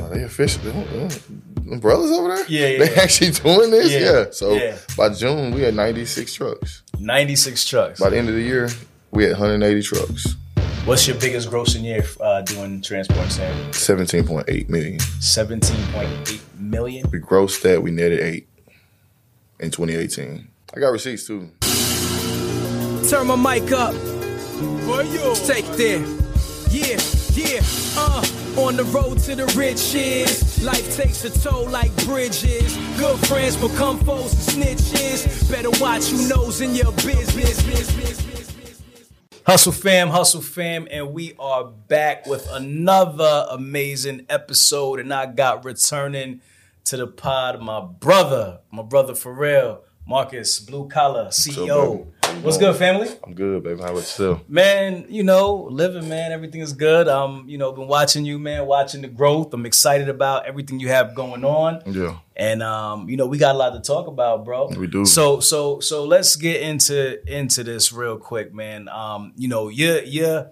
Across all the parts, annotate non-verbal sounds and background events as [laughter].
Are they official? Them, them brothers over there? Yeah, yeah, They actually doing this? Yeah, Yeah. So yeah. by June, we had 96 trucks. 96 trucks. By the end of the year, we had 180 trucks. What's your biggest grossing year uh, doing transport, Sam? 17.8 million. 17.8 million. We grossed that, we netted eight in 2018. I got receipts too. Turn my mic up. For you. Take there. Yeah, yeah, uh. On the road to the riches. Life takes a toll like bridges. Good friends become foes and snitches. Better watch who knows in your business. Hustle fam, hustle fam, and we are back with another amazing episode. And I got returning to the pod my brother, my brother Pharrell, Marcus, Blue Collar, CEO. What's good, family? I'm good, baby. How about yourself? Man, you know, living, man, everything is good. Um, you know, been watching you, man, watching the growth. I'm excited about everything you have going on. Yeah. And um, you know, we got a lot to talk about, bro. We do. So so so let's get into into this real quick, man. Um, you know, your your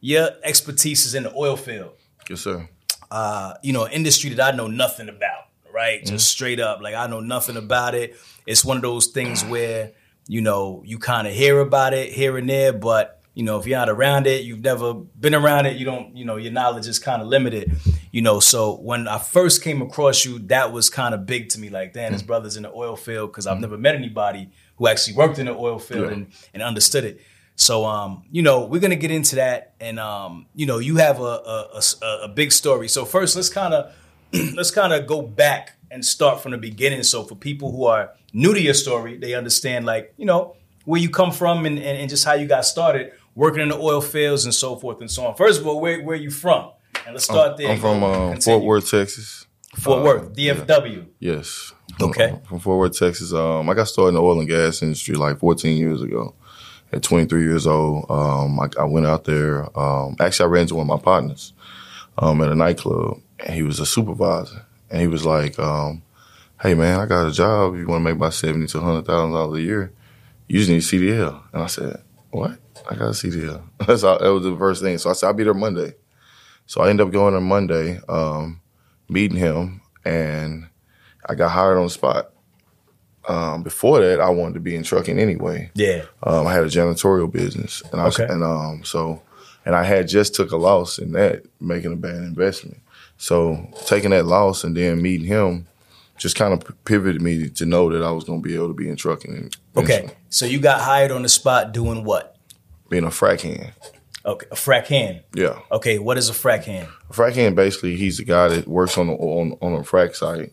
your expertise is in the oil field. Yes, sir. Uh, you know, industry that I know nothing about, right? Mm-hmm. Just straight up. Like I know nothing about it. It's one of those things where, you know, you kind of hear about it here and there, but you know, if you're not around it, you've never been around it, you don't, you know, your knowledge is kind of limited. You know, so when I first came across you, that was kind of big to me. Like, damn, this Mm-hmm. brother's in the oil field because I've never met anybody who actually worked in the oil field Yeah. and, and understood it. So, um, you know, we're gonna get into that, and um, you know, you have a a, a, a big story. So first, let's kind of [clears throat] let's kind of go back and start from the beginning. So for people who are new to your story, they understand like you know where you come from and, and, and just how you got started working in the oil fields and so forth and so on. First of all, where where you from? And let's start there. I'm from um. Fort Worth, Texas. Fort Uh, Worth, yeah. DFW. Yes. Okay. From, from Fort Worth, Texas. Um, I got started in the oil and gas industry like 14 years ago. At 23 years old, um, I, I went out there. Um, actually, I ran into one of my partners um, at a nightclub, and he was a supervisor. And he was like, um, "Hey, man, I got a job. You want to make about seventy to hundred thousand dollars a year? You just need a CDL." And I said, "What? I got a CDL." That's [laughs] all, that was the first thing. So I said, "I'll be there Monday." So I ended up going on Monday, um, meeting him, and I got hired on the spot. Um, before that, I wanted to be in trucking anyway. Yeah. Um, I had a janitorial business, and I was, Okay. and um, so, and I had just took a loss in that, making a bad investment. So taking that loss and then meeting him, just kind of pivoted me to know that I was going to be able to be in trucking. Okay. So you got hired on the spot doing what? being a frac hand. Okay, a frac hand. Yeah, Okay, what is a frac hand? a frac hand basically he's the guy that works on the, on on a frac site.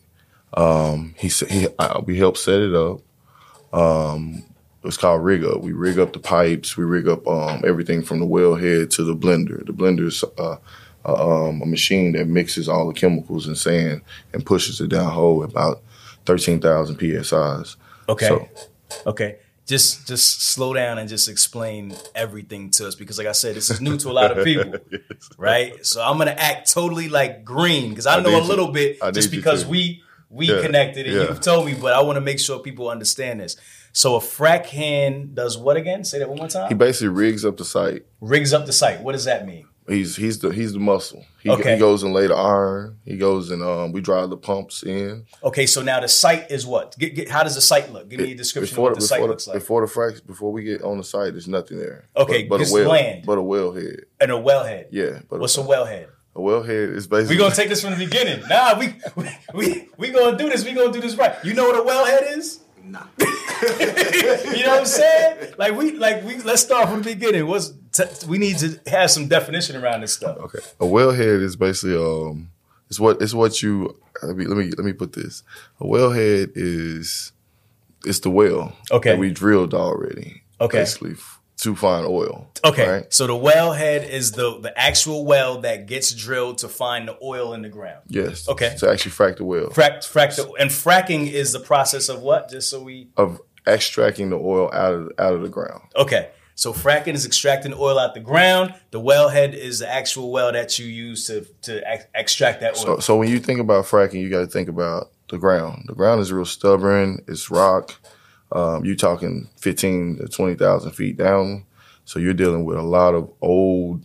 Um, he he I, we help set it up. Um, it's called rig up. We rig up the pipes. We rig up um, everything from the wellhead to the blender. The blender is uh, uh, um, a machine that mixes all the chemicals and sand and pushes it down hole about thirteen thousand psi's. Okay. So- okay. Just just slow down and just explain everything to us because like I said, this is new to a lot of people. [laughs] Right? So I'm gonna act totally like green because I, I know a you. little bit I just because we we Yeah, connected and yeah. you've told me, but I want to make sure people understand this. So a frac hand does what again? Say that one more time. He basically rigs up the site. Rigs up the site. What does that mean? He's he's the he's the muscle. He, Okay. he goes and lay the iron. He goes and um, we drive the pumps in. Okay, so now the site is what? Get, get, how does the site look? Give me a description of what the, site before looks like. Before the frac, before we get on the site, there's nothing there. Okay, but, but a well, land. but a wellhead. and a wellhead. Yeah, but What's a, a wellhead? a wellhead is basically We're gonna take this from the beginning. Nah, we we we, we gonna do this. We gonna do this right. You know what a wellhead is? Nah. [laughs] you know what I'm saying? Like we like we let's start from the beginning. What's t- we need to have some definition around this stuff. okay. A wellhead is basically um, it's what it's what you let me let me let me put this. A wellhead is it's the well Okay. that we drilled already. Okay. basically f- to find oil. Okay, right? so the wellhead is the the actual well that gets drilled to find the oil in the ground. Yes. Okay. To actually frack the well. Frack, frack the, and fracking is the process of what? Just so we of extracting the oil out of out of the ground. okay. So fracking is extracting oil out the ground. The wellhead is the actual well that you use to to ex- extract that oil. So, so when you think about fracking, you got to think about the ground. The ground is real stubborn. It's rock. Um, you're talking 15 to 20,000 feet down. So you're dealing with a lot of old,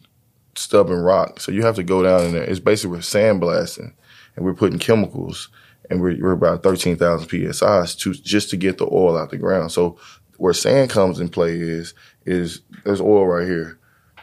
stubborn rock. So you have to go down in there. It's basically we're sandblasting and we're putting chemicals and we're, we're about 13,000 psi to just to get the oil out the ground. So where sand comes in play is is there's oil right here.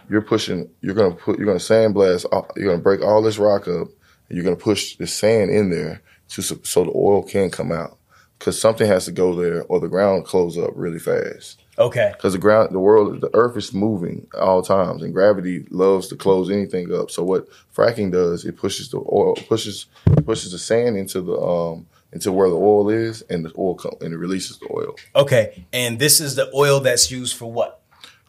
You're pushing. You're gonna put. You're gonna sandblast. You're gonna break all this rock up. And you're gonna push the sand in there to so the oil can come out. Because something has to go there, or the ground close up really fast. okay. Because the ground, the world, the earth is moving at all times, and gravity loves to close anything up. So what fracking does, it pushes the oil, pushes pushes the sand into the um into where the oil is, and the oil come, and it releases the oil. Okay. And this is the oil that's used for what?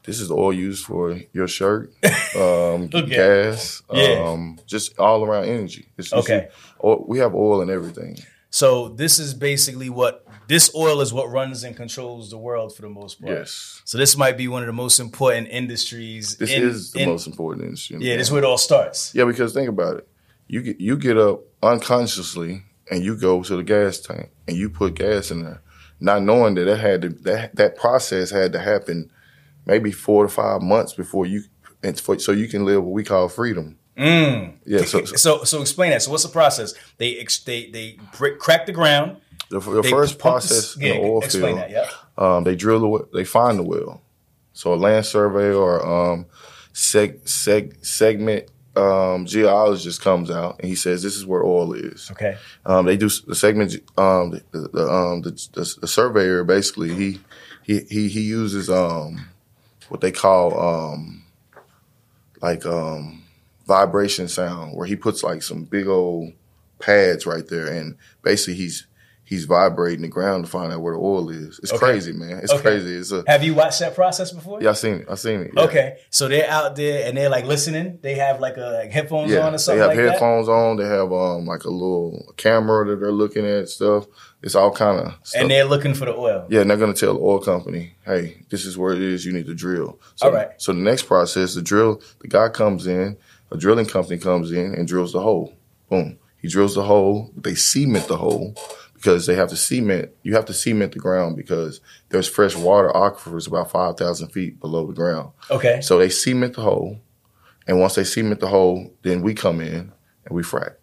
This is the oil used for your shirt, [laughs] um, Okay. gas, Yeah. um, just all around energy. It's, it's- Okay. oil- we have oil in everything. So this is basically what this oil is what runs and controls the world for the most part. Yes, So this might be one of the most important industries. this in- is the in- most important industry. in Yeah, this is where it all starts. Yeah, because think about it. You get you get up unconsciously and you go to the gas tank and you put gas in there, not knowing that that had to that that process had to happen maybe four to five months before you and for, so you can live what we call freedom. Mm. Yeah, so, so So so explain that. So what's the process? They ex- they they brick, crack the ground. the, the They first pump the- process yeah, in the oil explain field, that. Yeah. um, they drill the well, they find the well. So a land survey or um, seg, seg, segment um, geologist comes out and he says this is where oil is. Okay. Um, they do the segment. Um, the the, um, the, the the surveyor basically he he he he uses um what they call um like um vibration sound where he puts like some big old pads right there and basically he's he's vibrating the ground to find out where the oil is. It's Okay. crazy, man. It's Okay. crazy. It's a Have you watched that process before? yeah. I seen it. I seen it. yeah. Okay. So they're out there and they're like listening. They have like a like headphones Yeah, on or something they have like headphones on. They have um like a little camera that they're looking at stuff. It's all kind of. And they're looking for the oil. Yeah, and they're gonna tell the oil company, "Hey, this is where it is. You need to drill." So, All right. So the next process, the drill, the guy comes in, a drilling company comes in and drills the hole. Boom. He drills the hole. They cement the hole because they have to cement. You have to cement the ground because there's fresh water aquifers about five thousand feet below the ground. Okay. So they cement the hole, and once they cement the hole, then we come in and we frack.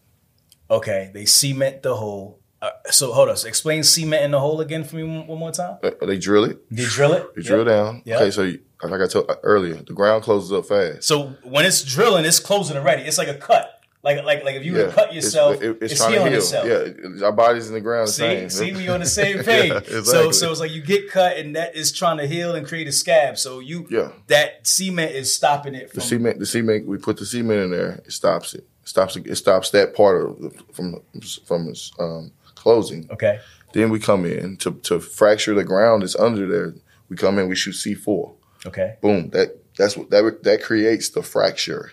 Okay. They cement the hole. Uh, so hold on. So explain cement in the hole again for me one, one more time. Uh, They drill it. They drill it. They drill Yeah. down. Yeah. Okay, so you, like I told earlier, the ground closes up fast. So when it's drilling, it's closing already. It's like a cut. Like like like if you were to cut it's- yourself, it- it's, trying to healing heal. itself. Yeah, our bodies in the ground. See, same. see, we on the [laughs] same page. Yeah, So, exactly. so it's like you get cut, and that is trying to heal and create a scab. So you, Yeah. that cement is stopping it from. the cement, the cement, we put the cement in there. It stops it. It stops it. It stops that part of the, from from um, closing. Okay, Then we come in to to fracture the ground that's under there. We come in. We shoot C four. Okay, Boom. That that's what that that creates the fracture.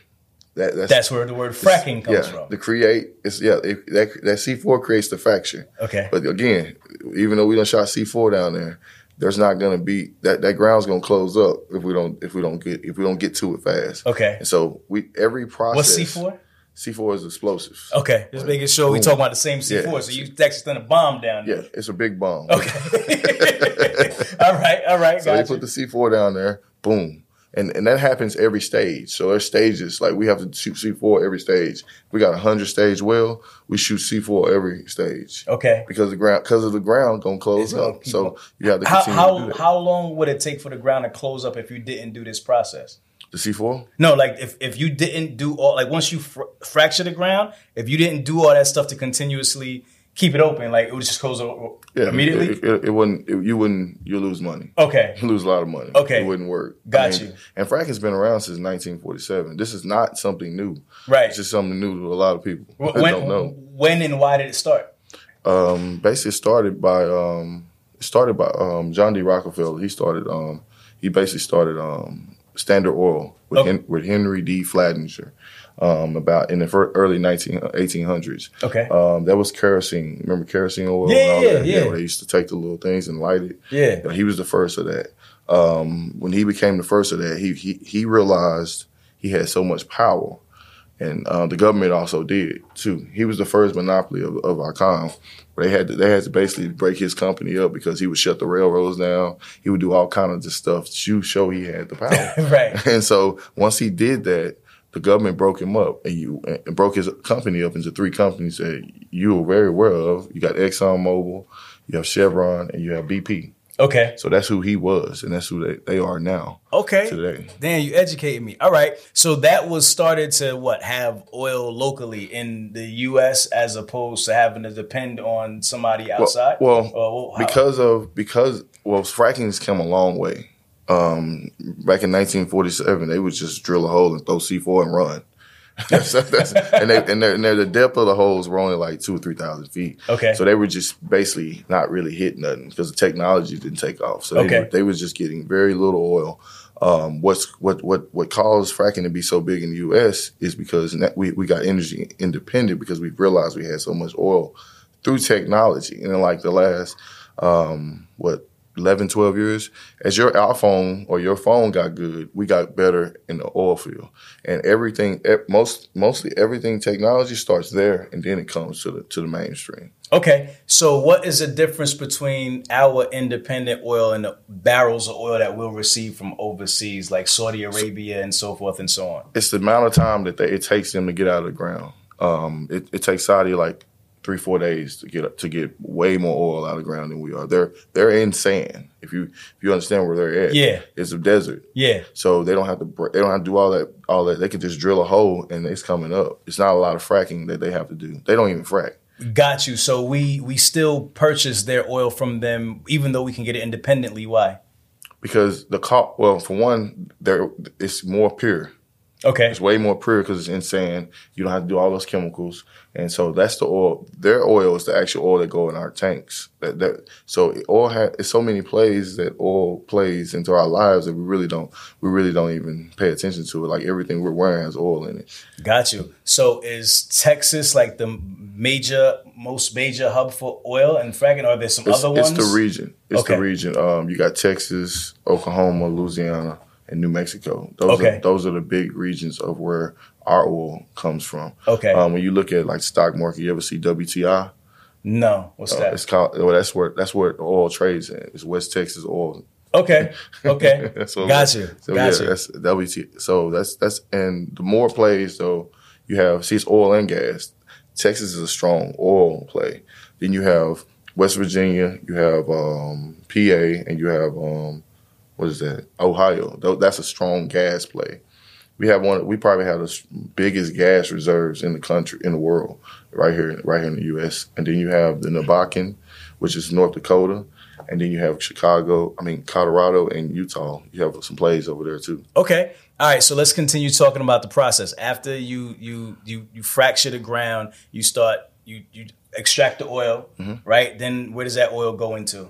That that's, that's where the word fracking comes yeah. from. The create is yeah. It, that that C four creates the fracture. Okay, But again, even though we don't shot C four down there, there's not gonna be that that ground's gonna close up if we don't if we don't get if we don't get to it fast. okay. And so we every process. What's C four? C four is explosives. Okay, just making sure we Boom. talking about the same C four. Yeah. So you actually sent a bomb down there. Yeah, there. it's a big bomb. Okay. [laughs] [laughs] all right, all right, So they put the C four down there. Boom. And and that happens every stage. So there's stages. Like we have to shoot C four every stage. We got a hundred stage well. We shoot C four every stage. okay. Because the ground, because of the ground, gonna close gonna up. So up. you have to How continue to how how long would it take for the ground to close up if you didn't do this process? the C four. No, like if, if you didn't do all like once you fr- fracture the ground, if you didn't do all that stuff to continuously keep it open, like it would just close Yeah, immediately. It, it, it wouldn't. it- you wouldn't. You lose money. okay, You [laughs] lose a lot of money. Okay. it wouldn't work. Got you. And fracking's been around since 1947. This is not something new. right. It's just something new to a lot of people. When don't know. when and why did it start? Um, basically, started by um, started by um, John D. Rockefeller. He started. Um, he basically started um, Standard Oil with, Okay. Hen- with Henry D. Fladinger um, about in the early 19, 1800s. Okay. Um, that was kerosene. Remember kerosene oil? Yeah, and all yeah, that? yeah. They used to take the little things and light it. Yeah. He was the first of that. Um, when he became the first of that, he he, he realized he had so much power, and uh, the government also did too. He was the first monopoly of, of our time. They had to, they had to basically break his company up because he would shut the railroads down. He would do all kind of just stuff to show he had the power. [laughs] Right. And so once he did that, the government broke him up and you and broke his company up into three companies that you were very aware of. You got Exxon Mobil, you have Chevron, and you have BP. Okay. So that's who he was, and that's who they, they are now Okay. today. Damn, you educated me. All right. So that was started to what have oil locally in the U.S. as opposed to having to depend on somebody outside. Well, how? because of because well, fracking's come a long way. Um, back in 1947, they would just drill a hole and throw C4 and run. [laughs] That's- that's- and they and, they're, and they're, the depth of the holes were only like two or three thousand feet. Okay. so they were just basically not really hitting nothing because the technology didn't take off. So they, Okay. were, they was just getting very little oil. Um, what's what what what caused fracking to be so big in the U.S. is because we we got energy independent because we realized we had so much oil through technology. And in like the last, um, what, 11, 12 years, as your iPhone or your phone got good, we got better in the oil field. And everything, most, mostly everything technology starts there and then it comes to the, to the mainstream. okay. So what is the difference between our independent oil and the barrels of oil that we'll receive from overseas, like Saudi Arabia and so forth and so on? It's the amount of time that they, it takes them to get out of the ground. Um, it, it takes Saudi like three, four days to get to get way more oil out of the ground than we are. They're they're in sand. If you if you understand where they're at, Yeah. it's a desert. Yeah. So they don't have to they don't have to do all that all that. They can just drill a hole and it's coming up. It's not a lot of fracking that they have to do. They don't even frack. Got you. So we we still purchase their oil from them, even though we can get it independently. Why? because the cost. Well, for one, there it's more pure. Okay. It's way more pure because it's in sand. You don't have to do all those chemicals, and so that's the oil. Their oil is the actual oil that go in our tanks. That that so oil has it's so many plays that oil plays into our lives that we really don't we really don't even pay attention to it. Like everything we're wearing has oil in it. Got you. So is Texas like the major, most major hub for oil and fracking, or are there some It's, other ones? it's the region. It's Okay. the region. Um, you got Texas, Oklahoma, Louisiana, and New Mexico. Those Okay. are those are the big regions of where our oil comes from. Okay. Um, when you look at like stock market, you ever see WTI? No. What's Uh, that? it's called. Well, that's where that's where the oil trades in. It's West Texas oil. Okay. [laughs] Okay. What Got you. So Got yeah, you. that's WT. So that's that's and the more plays though you have. See, it's oil and gas. Texas is a strong oil play. Then you have West Virginia. You have um, PA, and you have um, what is that? Ohio. That's a strong gas play. We have one. We probably have the biggest gas reserves in the country, in the world, right here, right here in the U.S. And then you have the Nabakan, which is North Dakota, and then you have Chicago. I mean, Colorado and Utah. You have some plays over there too. Okay. All right. So let's continue talking about the process. After you you you you fracture the ground, you start you you extract the oil, Mm-hmm. right? Then where does that oil go into?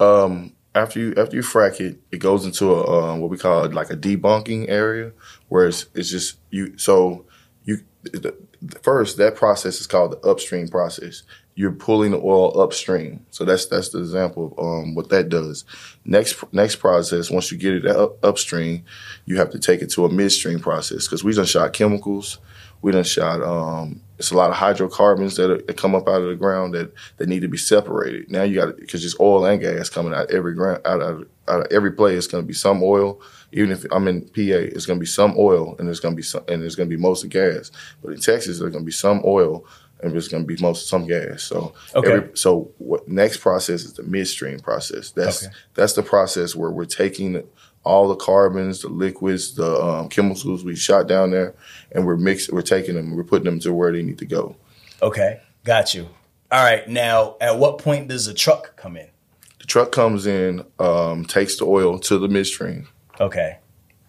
Um, after you after you frack it, it goes into a um, what we call like a debunking area, where it's, it's just you. So you the, the first that process is called the upstream process. You're pulling the oil upstream. So that's that's the example of um, what that does. Next next process, once you get it up, upstream, you have to take it to a midstream process because we done shot chemicals. We done shot. Um, it's a lot of hydrocarbons that, are, that come up out of the ground that, that need to be separated. Now you got because it's oil and gas coming out every ground out of out of every place. It's going to be some oil. Even if I'm in PA, it's going to be some oil and there's going to be some and there's going to be most of gas. But in Texas, there's going to be some oil and there's going to be most some gas. So Okay. every, so what next process is the midstream process. That's Okay. that's the process where we're taking all the carbons, the liquids, the um, chemicals we shot down there, and we're mixing, we're taking them, we're putting them to where they need to go. Okay. Got you. All right. Now, at what point does the truck come in? The truck comes in, um, takes the oil to the midstream. Okay.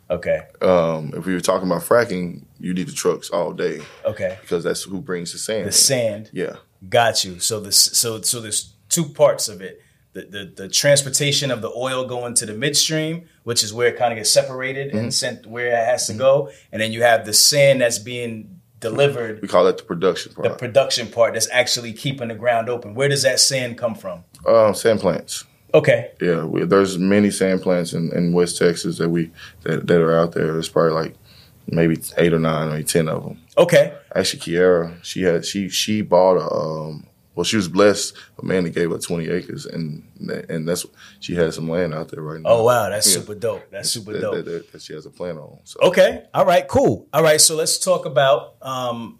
Okay. Um, if we were talking about fracking, you need the trucks all day Okay. because that's who brings the sand. The in. sand. Yeah. Got you. So this so so there's two parts of it. The, the, the transportation of the oil going to the midstream, which is where it kind of gets separated Mm-hmm. and sent where it has to go, and then you have the sand that's being delivered, We call that the production part. the production part that's actually keeping the ground open. Where does that sand come from? um, sand plants. Okay, Yeah, we, there's many sand plants in, in West Texas that we that, that are out there. There's probably like maybe eight or nine, maybe ten of them. okay, Actually, Kiara, she had she she bought a um, well, she was blessed. A man that gave her 20 acres, and and that's she has some land out there right now. Oh wow, that's Yeah. super dope. That's super that, dope. That, that, that she has a plan on. So Okay. All right. Cool. All right. So let's talk about. Um,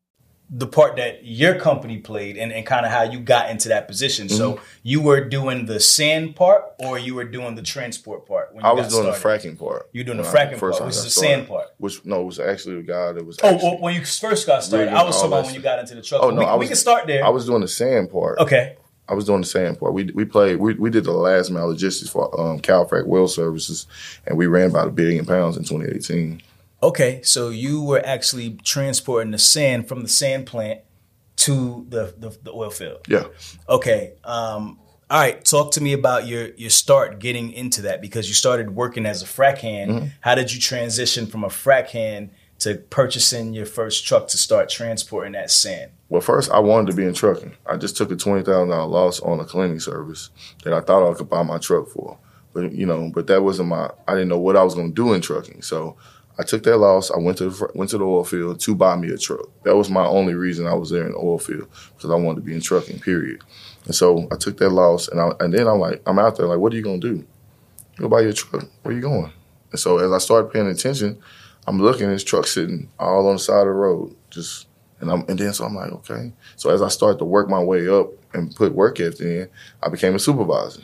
The part that your company played and, and kind of how you got into that position. So you were doing the sand part or you were doing the transport part? When you I was doing started? the fracking part. You were doing the fracking first part, which is the sand part. Which no, it was actually a guy that was. Oh, well, when you first got started, I was talking about when you got into the truck. Oh, no, we, I we was- can start there. I was doing the sand part. okay. I was doing the sand part. We we played. We, we did the last mile logistics for um, Calfrac Well Services, and we ran about a billion pounds in 2018. Okay, so you were actually transporting the sand from the sand plant to the, the, the oil field. Yeah. Okay. Um, all right. Talk to me about your your start getting into that because you started working as a frac hand. Mm-hmm. How did you transition from a frac hand to purchasing your first truck to start transporting that sand? Well, first I wanted to be in trucking. I just took a twenty thousand dollar loss on a cleaning service that I thought I could buy my truck for, but you know, but that wasn't my. I didn't know what I was going to do in trucking, so I took that loss. I went to the went to the oil field to buy me a truck. That was my only reason I was there in the oil field because I wanted to be in trucking. Period. And so I took that loss, and I, and then I'm like, I'm out there like, what are you to do? Go buy your truck. Where are you going? And so as I started paying attention, I'm looking at this truck sitting all on the side of the road, just and I'm and then so I'm like, okay. So as I started to work my way up and put work ethic in, I became a supervisor.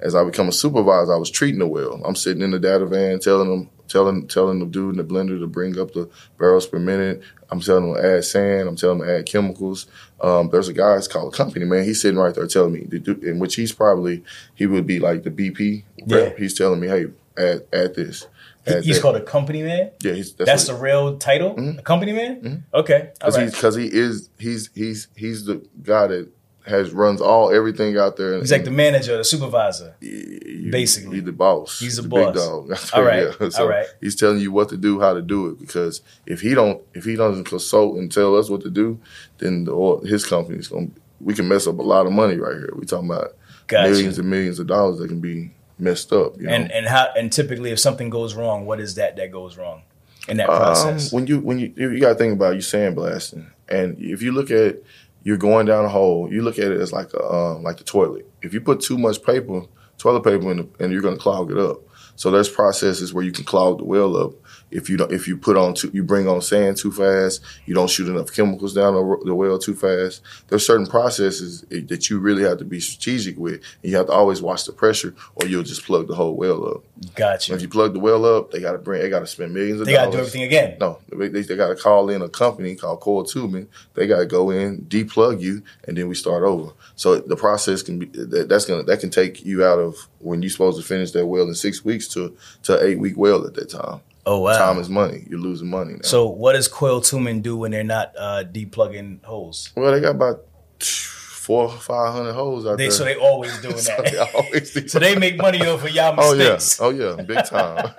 As I become a supervisor, I was treating the well. I'm sitting in the data van telling them, telling telling the dude in the blender to bring up the barrels per minute. I'm telling him to add sand. I'm telling him to add chemicals. Um, there's a guy, it's called a company man. He's sitting right there telling me, to do, in which he's probably he would be like the BP. rep. Yeah. He's telling me, hey, add add this. Add He's that. called a company man. yeah, he's, That's what- the real title, a company man. Okay, all Because right. he is he's he's he's the guy that has runs all everything out there. He's like the manager, the supervisor. Basically. he's the boss. He's the big boss. dog. [laughs] That's All right, So all right. He's telling you what to do, how to do it. Because if he don't if he doesn't consult and tell us what to do, then the oil, his company's gonna we can mess up a lot of money right here. We talking about Gotcha. millions and millions of dollars that can be messed up. You know? And and how and typically, if something goes wrong, what is that that goes wrong in that Um, process? when you when you you got to think about you sandblasting, and if you look at you're going down a hole, you look at it as like a um, like the toilet. If you put too much paper, toilet paper, in the, and you're going to clog it up. So there's processes where you can clog the well up if you don't if you put on too, you bring on sand too fast, you don't shoot enough chemicals down the, the well too fast. There's certain processes that you really have to be strategic with, and you have to always watch the pressure, or you'll just plug the whole well up. Gotcha. If you plug the well up, they got to bring they got to spend millions of dollars. They got to do everything again. No, they, they, got to call in a company called Coil Tubing. They got to go in, deplug you, and then we start over. So the process can be that, that's gonna that can take you out of when you're supposed to finish that well in six weeks to to eight week well at that time. Oh wow. Time is money. You're losing money now. so what does coil tubing do when they're not uh, deplugging holes? well, they got about four or five hundred holes out They there. so they always doing [laughs] [laughs] So they that. always do- so they make money off of y'all mistakes. Oh yeah, oh yeah, big time. [laughs]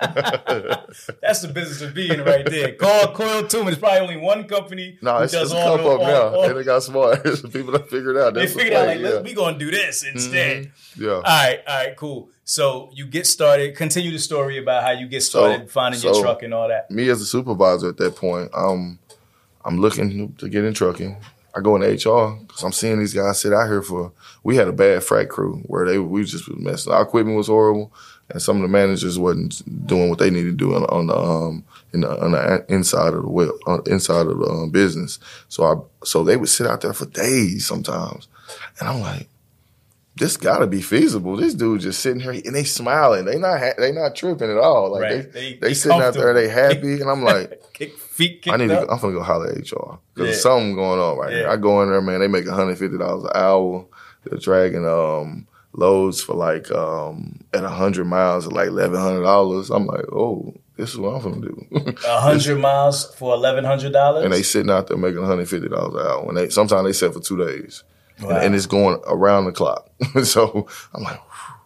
That's the business of being right there. Call Coil Tubing. There's probably only one company no, who it's does just a all couple of now, all- and they got smart. People that figured out. They That's the figured out like, yeah. let's we gonna do this instead. yeah. All right, all right, cool. So you get started. Continue the story about how you get started finding your truck and all that. me as a supervisor at that point, um, I'm looking to get in trucking. I go into HR because I'm seeing these guys sit out here for. We had a bad frac crew where they we just was messing. Our equipment was horrible, and some of the managers wasn't doing what they needed to do on, on the um in the, on the inside of the well uh, inside of the um, business. So I so they would sit out there for days sometimes, and I'm like, this gotta be feasible. This dude just sitting here and they smiling. They not ha- they not tripping at all. Like Right. they, They- they, sitting out there, they happy, and I'm like, [laughs] Kick, feet I need to. Go, I'm gonna go holler at HR because Yeah. something going on right Yeah. here. I go in there, man. They make 150 dollars an hour. They're dragging um loads for like um at 100 miles at like 1100 dollars. I'm like, oh, this is what I'm gonna do. [laughs] Hundred miles for eleven hundred dollars. and they sitting out there making 150 dollars an hour. And they sometimes they sit for two days, Wow. and, and it's going around the clock. [laughs] so I'm like,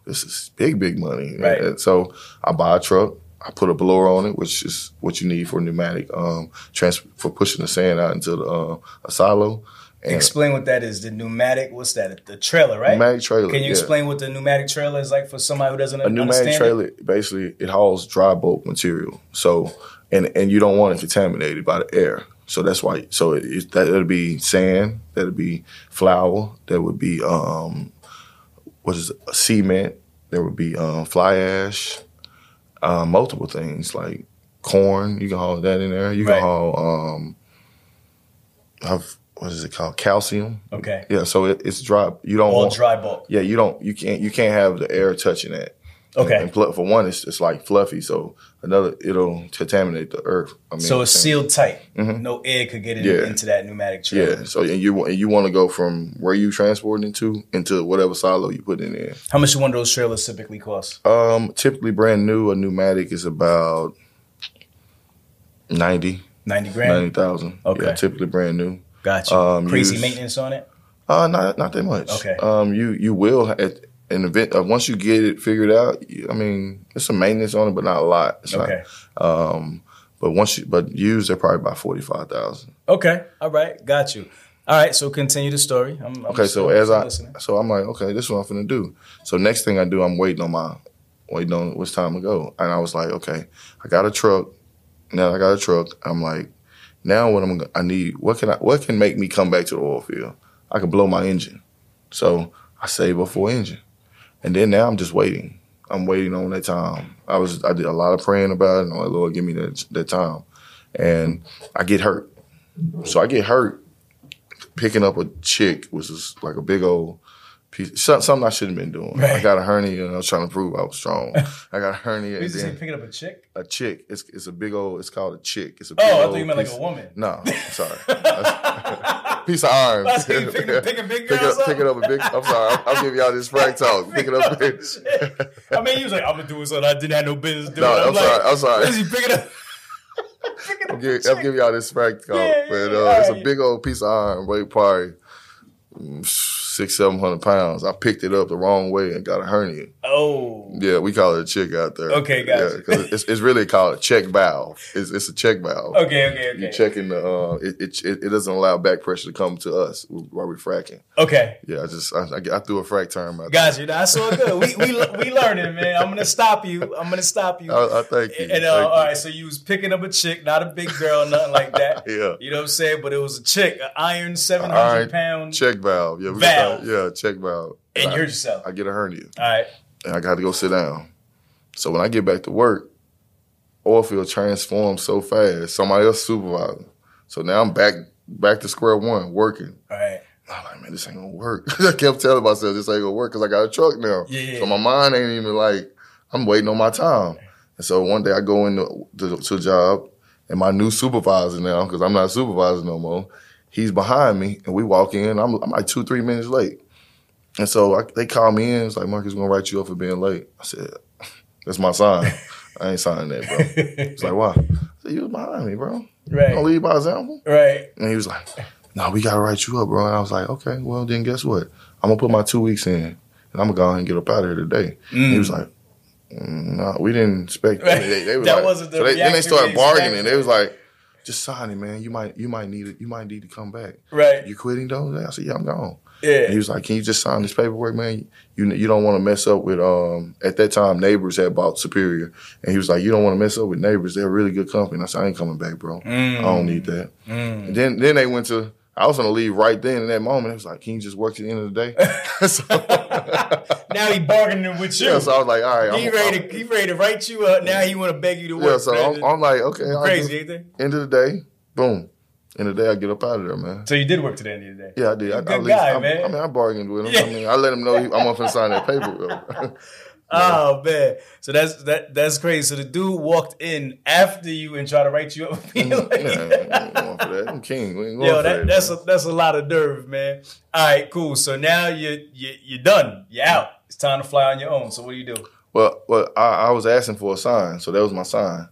this is big, big money. Right. And so I buy a truck. I put a blower on it, which is what you need for pneumatic um trans for pushing the sand out into the uh, a silo. And Explain what that is. The pneumatic. What's that? The trailer, right? pneumatic trailer. Can you yeah. explain what the pneumatic trailer is like for somebody who doesn't a pneumatic understand trailer basically it hauls dry bulk material so and and you don't want it contaminated by the air so that's why so it, it, that would be sand that would be flour that would be um what is it, cement there would be um fly ash um, multiple things like corn you can haul that in there you Right. can haul um have what is it called calcium? Okay. yeah so it, it's dry you don't All want dry bulk. yeah, you don't, you can't, you can't have the air touching that. Okay. And pl- for one, it's it's like fluffy, so another it'll contaminate the earth. I mean, So it's sealed tight. Mhm. No air could get in, Yeah. into that pneumatic trailer. Yeah. So and you and you want to go from where you transporting to into whatever silo you put in there. How much do one of those trailers typically cost? Um, typically brand new, a pneumatic is about 90, Ninety grand. 90,000. Okay. Yeah, typically brand new. Gotcha. Um, Crazy maintenance on it. Uh, not not that much. Okay. Um, you you will at event uh, once you get it figured out. You, I mean, it's some maintenance on it, but not a lot. It's not- Okay. um, but once you but used, they're probably about forty five thousand. Okay. All right. Got you. All right. So continue the story. I'm, I'm Okay, so as I listening. so I'm like, okay, this is what I'm gonna do. So next thing I do, I'm waiting on my waiting on what's time to go, and I was like, okay, I got a truck. Now I got a truck. I'm like, now what I'm I need what can I what can make me come back to the oil field? I can blow my engine. So I save up for engine, and then now I'm just waiting. I'm waiting on that time. I was I did a lot of praying about it, and I'm like, Lord, give me that that time, and I get hurt. So I get hurt picking up a chick, which is like a big old piece, something I shouldn't have been doing. I got a hernia, and I was trying to prove I was strong. I got a hernia, You say picking up a chick? a chick. It's it's a big old. It's called a chick. It's a big Oh, I thought you meant like a woman. No, I'm sorry. [laughs] [laughs] Piece of iron. You picking- picking big Pick up, picking up a big. I'm sorry. I'm, I'm giving y'all this [laughs] frank talk. Picking up. A big, I mean, he was like, I'm gonna do something I didn't have no business doing. No, I'm, I'm like, sorry, I'm sorry. Is he picking up? I'm giving, I'm chick? giving y'all this frank talk, Yeah, but yeah, uh, it's a big old piece of iron, weight probably mm, six, seven hundred pounds. I picked it up the wrong way and got a hernia. Oh. Yeah, we call it a chick out there. Okay, gotcha. Yeah, it's, it's really called a check valve. It's, it's a check valve. Okay, okay, okay. You're checking the. Uh, it, it it doesn't allow back pressure to come to us while we're fracking. Okay. Yeah, I just I, I, I threw a frac term out. Got you. That's all good. We we we learning, man. I'm gonna stop you. I'm gonna stop you. I, I thank you. and uh, Thank all you. right, so you was picking up a chick, not a big girl, nothing like that. [laughs] Yeah. You know what I'm saying? But it was a chick, an iron seven hundred pound, check valve. Yeah, we Valve. Yeah, check valve. and I, you're yourself. I get a hernia. All right. and I got to go sit down. So when I get back to work, oil field transforms so fast. Somebody else supervising. So now I'm back back to square one working. All right. I'm like, man, this ain't gonna work. [laughs] I kept telling myself this ain't gonna work because I got a truck now. Yeah. So my mind ain't even like I'm waiting on my time. And so one day I go into to, to a job and my new supervisor now because I'm not supervisor no more. He's behind me and we walk in. I'm, I'm like two three minutes late. And so I, they call me in. It's like, Marcus, going to write you up for being late. I said, that's my sign. I ain't signing that, bro. It's like, why? I said, you was behind me, bro. You right. going to lead by example? Right. And he was like, no, we got to write you up, bro. And I was like, okay, well, then guess what? I'm going to put my two weeks in and I'm going to go ahead and get up out of here today. And he was like, mm, no, we didn't expect Right. [laughs] They, they was That like, wasn't the so they, then they started bargaining. expected. They was like, just sign it, man. You might, you might need it. You might need to come back. Right. You quitting though? I said, yeah, I'm gone. Yeah. And he was like, "Can you just sign this paperwork, man? You you don't want to mess up with um at that time Nabors had bought Superior, and he was like, you don't want to mess up with Nabors. They're a really good company. I said, I ain't coming back, bro. I don't need that. Mm. And then then they went to. I was gonna leave right then in that moment. It was like, can you just work to the end of the day? [laughs] so, [laughs] now he bargaining with you. yeah, so I was like, all right, he I'm, ready I'm- to he ready to write you up. Now he want to beg you to work. yeah. So I'm. I'm like, okay, crazy, ain't they? end of the day, boom. In the day, I get up out of there, man. So you did work to the end of the day. Yeah, I did. I, Good I, at least- guy, I, man. I mean, I bargained with him. Yeah. I mean, I let him know he, I'm up to sign that paper. [laughs] Oh man, so that's that that's crazy. So the dude walked in after you and tried to write you up. Being [laughs] mm, like, yeah, we ain't going for that. I'm king. We ain't going [laughs] Yo, that, that. that's a, that's a lot of nerve, man. All right, cool. So now you you you're done. You're out. It's time to fly on your own. So what do you do? Well, well, I, I was asking for a sign, so that was my sign.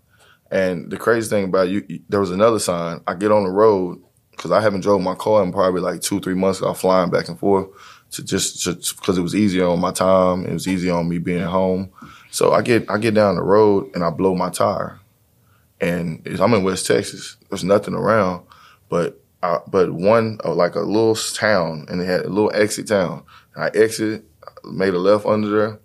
And the crazy thing about you, you- there was another sign. I get on the road because I haven't drove my car in probably like two, three months. I'm flying back and forth to just because it was easier on my time. It was easier on me being home. So I get I get down the road and I blow my tire, and I'm in West Texas. There's nothing around, but I, but one uh, like a little town, and they had a little exit town. I exited, made a left under there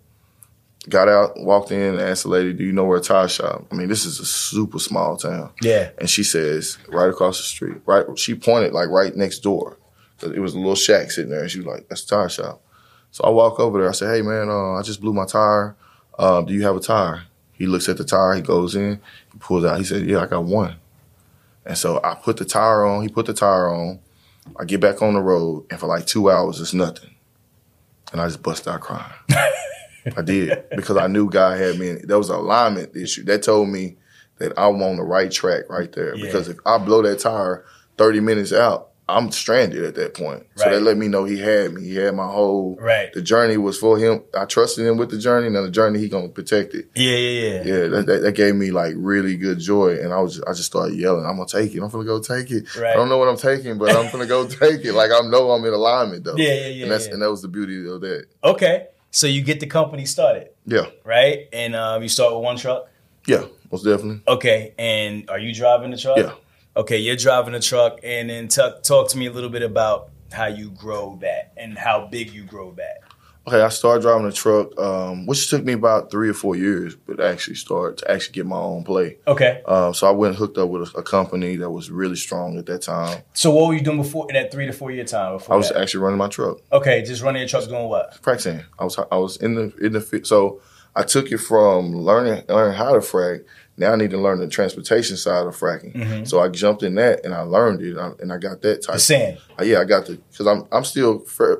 got out, walked in, and asked the lady, "Do you know where a tire shop?" I mean, this is a super small town, Yeah. and she says, "Right across the street." Right, she pointed like right next door. It was a little shack sitting there, and she was like, "That's a tire shop." So I walk over there. I say, "Hey man, uh, I just blew my tire. Um, do you have a tire?" He looks at the tire. He goes in. He pulls out. He said, "Yeah, I got one." And so I put the tire on. He put the tire on. I get back on the road, and for like two hours, it's nothing. And I just bust out crying. [laughs] I did because I knew God had me. In, there was an alignment issue that told me that I'm on the right track right there. Yeah. Because if I blow that tire 30 minutes out, I'm stranded at that point. So Right. that let me know He had me. He had my whole. Right. The journey was for Him. I trusted Him with the journey, and the journey He gonna protect it. Yeah, yeah, yeah. Yeah, that, that, that gave me like really good joy, and I was I just started yelling. I'm gonna take it. I'm gonna go take it. Right. I don't know what I'm taking, but I'm gonna go [laughs] take it. Like I know I'm in alignment though. Yeah, yeah, yeah, And that's yeah. and that was the beauty of that. Okay. So you get the company started, Yeah, right? And um, you start with one truck. yeah, most definitely. Okay. And are you driving the truck? Yeah. Okay, you're driving a truck, and then t- talk to me a little bit about how you grow that and how big you grow that. Okay, I started driving a truck, um, which took me about three or four years, but actually start to actually get my own play. Okay. Um, so I went and hooked up with a, a company that was really strong at that time. So what were you doing before in that three to four year time? Before I was that? actually running my truck, okay, just running your truck, doing what? sand. I was I was in the in the so I took it from learning learning how to frac. Now I need to learn the transportation side of fracking. So I jumped in that and I learned it, and I, and I got that type. The sand. Uh, yeah, I got the because I'm I'm still fa-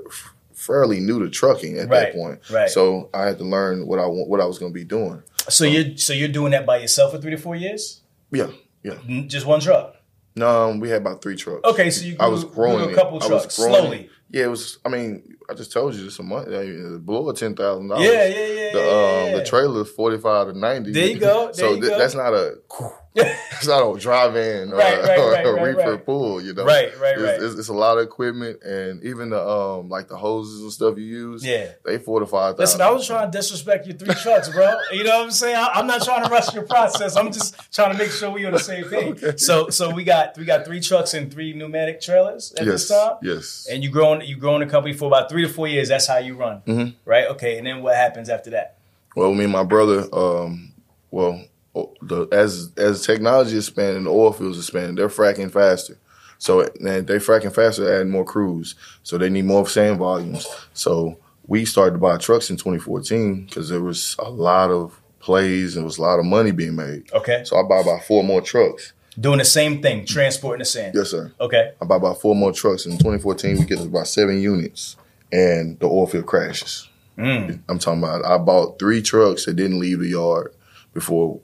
fairly new to trucking at Right, that point. right. So I had to learn what I want, what I was going to be doing. So you're so you're doing that by yourself for three to four years? Yeah, yeah. Just one truck. No, um, we had about three trucks. Okay, so you I was grew- growing grew a it. couple I was trucks, slowly. it. Yeah, it was. I mean, I just told you this a month. I mean, below ten thousand dollars. Yeah, yeah, yeah, The yeah, um yeah. the trailer is forty five to ninety. There you go, [laughs] there so you th- go. that's not a. [laughs] It's not a drive-in or, Right, right, [laughs] or right, a reefer pool, you know. Right, right, it's, right. It's, it's a lot of equipment, and even the um like the hoses and stuff you use. Yeah. they fortified. Listen, I was trying to disrespect your three trucks, bro. You know what I'm saying? I, I'm not trying to rush your process. I'm just trying to make sure we on the same page. So, so we got we got three trucks and three pneumatic trailers at Yes, this time. yes. And you grown you grown the company for about three to four years. That's how you run, Mm-hmm. right? Okay. And then what happens after that? Well, me and my brother, um, well, the as as technology is expanding, the oil fields are expanding, they're fracking faster. So and they fracking faster, adding more crews. So they need more sand volumes. So we started to buy trucks in 2014 because there was a lot of plays and there was a lot of money being made. Okay. So I buy about four more trucks. Doing the same thing, transporting the sand. Yes, sir. Okay. I buy about four more trucks. In 2014, we get about seven units, and the oil field crashes. Mm. I'm talking about. I bought three trucks that didn't leave the yard before.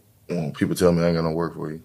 People tell me I ain't gonna work for you.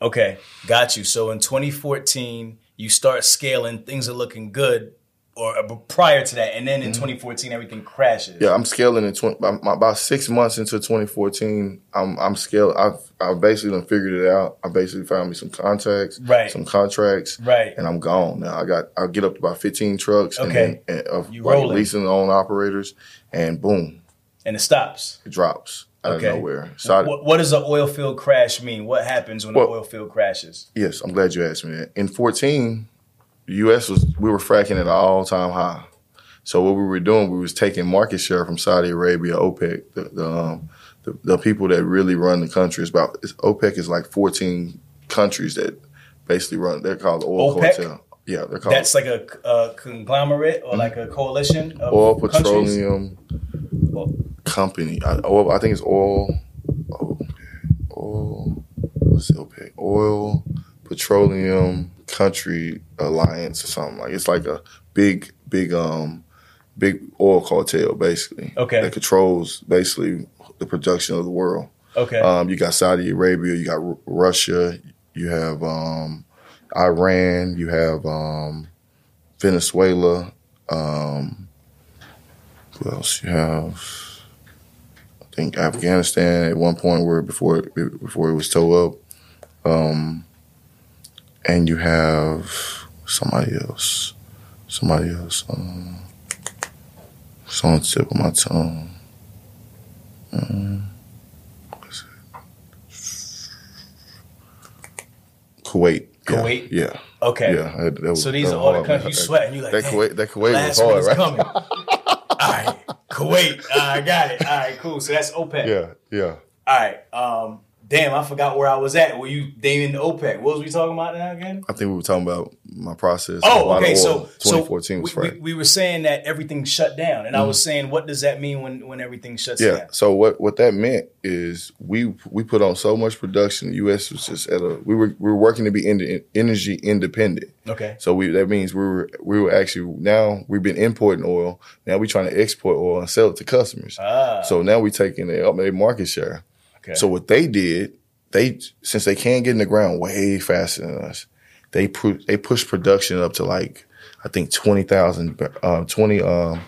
Okay. Got you. So in 2014, you start scaling. Things are looking good, or uh, prior to that, and then in 2014, everything crashes. Mm-hmm. Yeah, I'm scaling in 20, about six months into 2014. I'm I'm scaling. I've I basically done figured it out. I basically found me some contacts, Right. some contracts, Right. and I'm gone now. I got I'll get up to about 15 trucks, Okay. and then and of You like leasing own operators, and boom, And it stops. it drops out Okay. of nowhere. So I- What, what does an oil field crash mean? What happens when Well- an oil field crashes? Yes, I'm glad you asked me that. In 14, the U.S. was we were fracking at an all time high. So what we were doing, we was taking market share from Saudi Arabia, OPEC, the the, um, the, the people that really run the country. It's about it's, OPEC is like 14 countries that basically run. They're called oil OPEC? cartel. Yeah, they're called That's like a, a conglomerate or like a coalition of oil petroleum company. I, oil, I think it's oil. Oh, oil. What's it, OPEC? Oil petroleum country alliance or something like it's like a big big um big oil cartel basically. Okay. That controls basically the production of the world. Okay. Um, you got Saudi Arabia, you got R- Russia, you have um, Iran, you have um, Venezuela. Um, who else? You have, I think Afghanistan at one point where before before it was towed up, um, and you have somebody else, somebody else. Um, it's on the tip of my tongue. Um, Kuwait. Yeah, Kuwait? Yeah. okay. Yeah. that- that was- So these that are all the countries you sweating. You like that Kuwait. That Kuwait was hard, right? coming. all right, Kuwait. All right, got it. All right, cool. So that's OPEC. Yeah. Yeah. All right. Um, damn, I forgot where I was at. Were you naming OPEC? What was we talking about now again? I think we were talking about my process. Oh, okay. So, 2014 so was we, we, we were saying that everything shut down, and I was saying, what does that mean when when everything shuts yeah. down? So what what that meant is we we put on so much production. The U.S. was just at a we were we were working to be in, energy independent. Okay. So we that means we were we were actually now we've been importing oil. Now we're trying to export oil and sell it to customers. Ah. So now we're taking up their market share. Okay. So what they did, they since they can't get in the ground way faster than us, they pu- they pushed production up to like I think twenty thousand, uh, twenty um,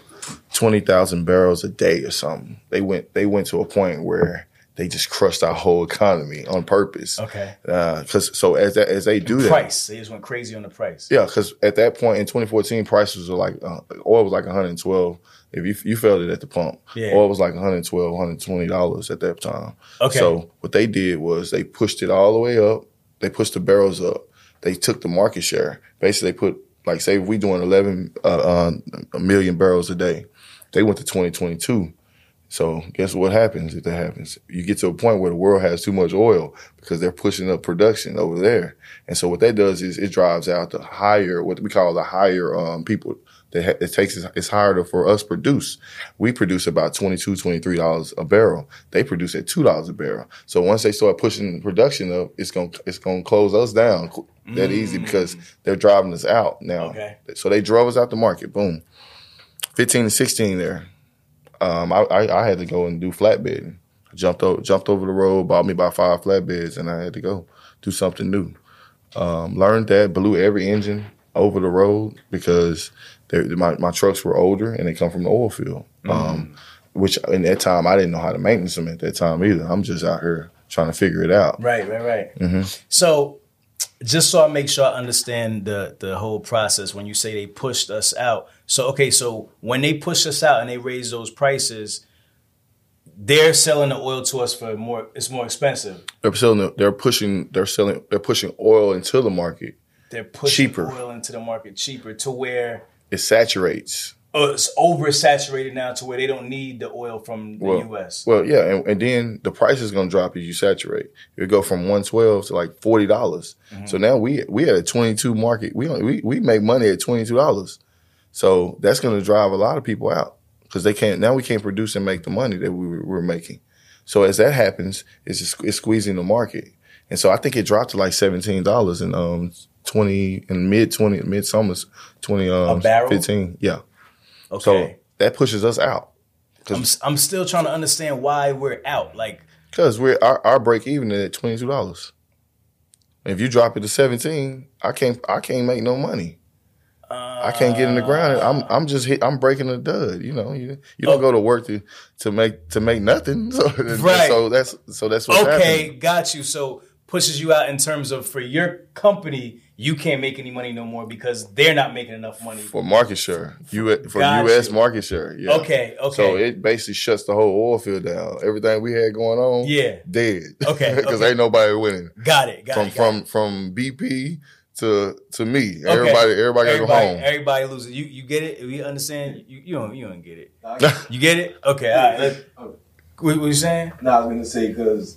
twenty thousand barrels a day or something. They went they went to a point where they just crushed our whole economy on purpose. Okay. Because so as that, as they do that, price. They just went crazy on the price. yeah, because at that point in 2014, prices were like uh, oil was like 112. If you you felt it at the pump, Yeah. oil was like 112, 120 dollars at that time. Okay. So what they did was they pushed it all the way up. They pushed the barrels up. They took the market share. Basically, they put like say if we doing 11 uh, uh, a million barrels a day, they went to 2022. So guess what happens if that happens? You get to a point where the world has too much oil because they're pushing up production over there. And so what that does is it drives out the higher, what we call the higher um, people that it takes, it's higher to, for us to produce. We produce about 22 $23 a barrel. They produce at $2 a barrel. So once they start pushing production up, it's going to it's going to close us down that easy because they're driving us out now. Okay. So they drove us out the market. Boom. 15 to 16 there um, I, I, I had to go and do flatbedding. I jumped over, jumped over the road, bought me about five flatbeds, and I had to go do something new. Um, learned that, blew every engine over the road because my, my trucks were older and they come from the oil field. Um, which in that time I didn't know how to maintenance them at that time either. I'm just out here trying to figure it out. Right, right, right. Mm-hmm. So, just so I make sure I understand the the whole process, when you say they pushed us out, so okay, so when they push us out and they raise those prices, they're selling the oil to us for more. It's more expensive. They're selling, they're pushing, they're selling, they're pushing oil into the market. They're pushing Cheaper. oil into the market cheaper to where It saturates. oh, it's oversaturated now to where they don't need the oil from the Well, U.S. Well, yeah, and, and then the price is going to drop as you saturate. It go from one twelve to like forty dollars. Mm-hmm. So now we we at a twenty two market. We, only- we we make money at twenty two dollars. So that's going to drive a lot of people out because they can't now. We can't produce and make the money that we were, were making. So as that happens, it's just, it's squeezing the market. And so I think it dropped to like seventeen dollars in um twenty in mid twenty mid summers twenty um fifteen. Yeah. okay. So that pushes us out. I'm, I'm still trying to understand why we're out. Like, Because we're our, our break even is at twenty two dollars. If you drop it to seventeen, I can't I can't make no money. I can't get in the ground. I'm I'm just hit, I'm breaking a dud. You know, you you don't Oh. go to work to to make to make nothing. [laughs] So, Right. so that's so that's okay, happening. got you. So pushes you out in terms of for your company, you can't make any money no more because they're not making enough money. For market share, U for Got U.S. market share. Yeah. Okay, okay. So it basically shuts the whole oil field down. Everything we had going on, Yeah. dead. Okay, [laughs] because okay. ain't nobody winning. got it. Got from it. Got from from BP to to me. Okay. Everybody everybody gotta go home. Everybody loses. You you get it? You understand? You you don't you don't get it. You get it? Okay. All right. Let, what, what you saying? No, I was gonna say because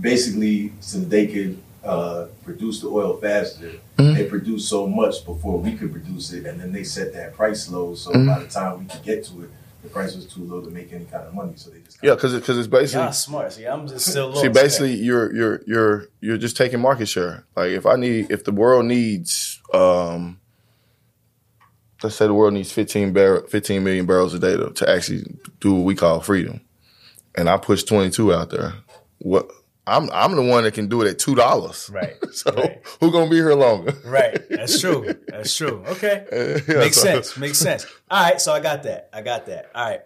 basically, so they could uh, produce the oil faster, Mhm. they produce so much before we could produce it, and then they set that price low. So Mhm. by the time we could get to it, the price was too low to make any kind of money. So they just Yeah, because because it's basically Y'all smart. See, I'm just still [laughs] lost. see basically you're you're you're you're just taking market share. Like if I need if the world needs um, let's say the world needs 15 barrel, 15 million barrels a day to, to actually do what we call freedom, and I push 22 out there. What I'm I'm the one that can do it at two dollars. Right. [laughs] so right. who gonna be here longer? Right. That's [laughs] true. That's true. Okay. [laughs] Yeah, Makes so- sense. Makes sense. All right. So I got that. I got that. All right.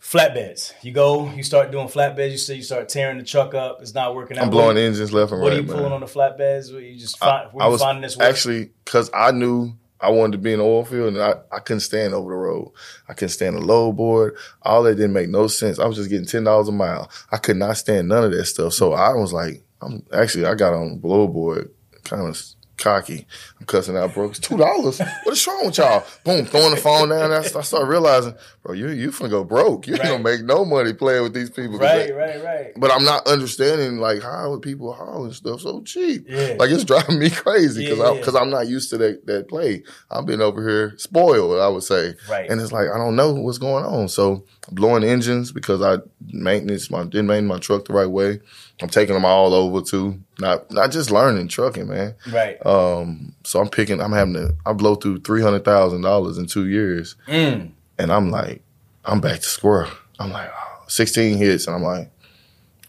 Flatbeds. You go. You start doing flatbeds. You say you start tearing the truck up. It's not working out. I'm blowing What, engines left and what right. What are you pulling on the flatbeds? What you just find, where I you was finding this work? actually because I knew I wanted to be in the oil field, and I, I couldn't stand over the road. I couldn't stand the low board. All that didn't make no sense. I was just getting ten dollars a mile. I could not stand none of that stuff. So I was like, I'm actually I got on blow board, kind of cocky. I'm cussing out, bro. It's two dollars. what is wrong with y'all? Boom, throwing the phone down. I, I started realizing, bro, you you finna go broke. You ain't Right. gonna make no money playing with these people. right. they- Right. Right. but I'm not understanding like how are people hauling stuff so cheap. Yeah. Like it's driving me crazy because Yeah, I'm yeah. because I'm not used to that that play. I've been over here spoiled, I would say. Right. And it's like I don't know what's going on. So blowing engines because I maintenance my didn't maintain my truck the right way. I'm taking them all over too. Not not just learning trucking, man. Right. Um, so I'm picking. I'm having to. I blow through three hundred thousand dollars in two years, Mm. and I'm like, I'm back to square. I'm like, oh, 16 hits, and I'm like,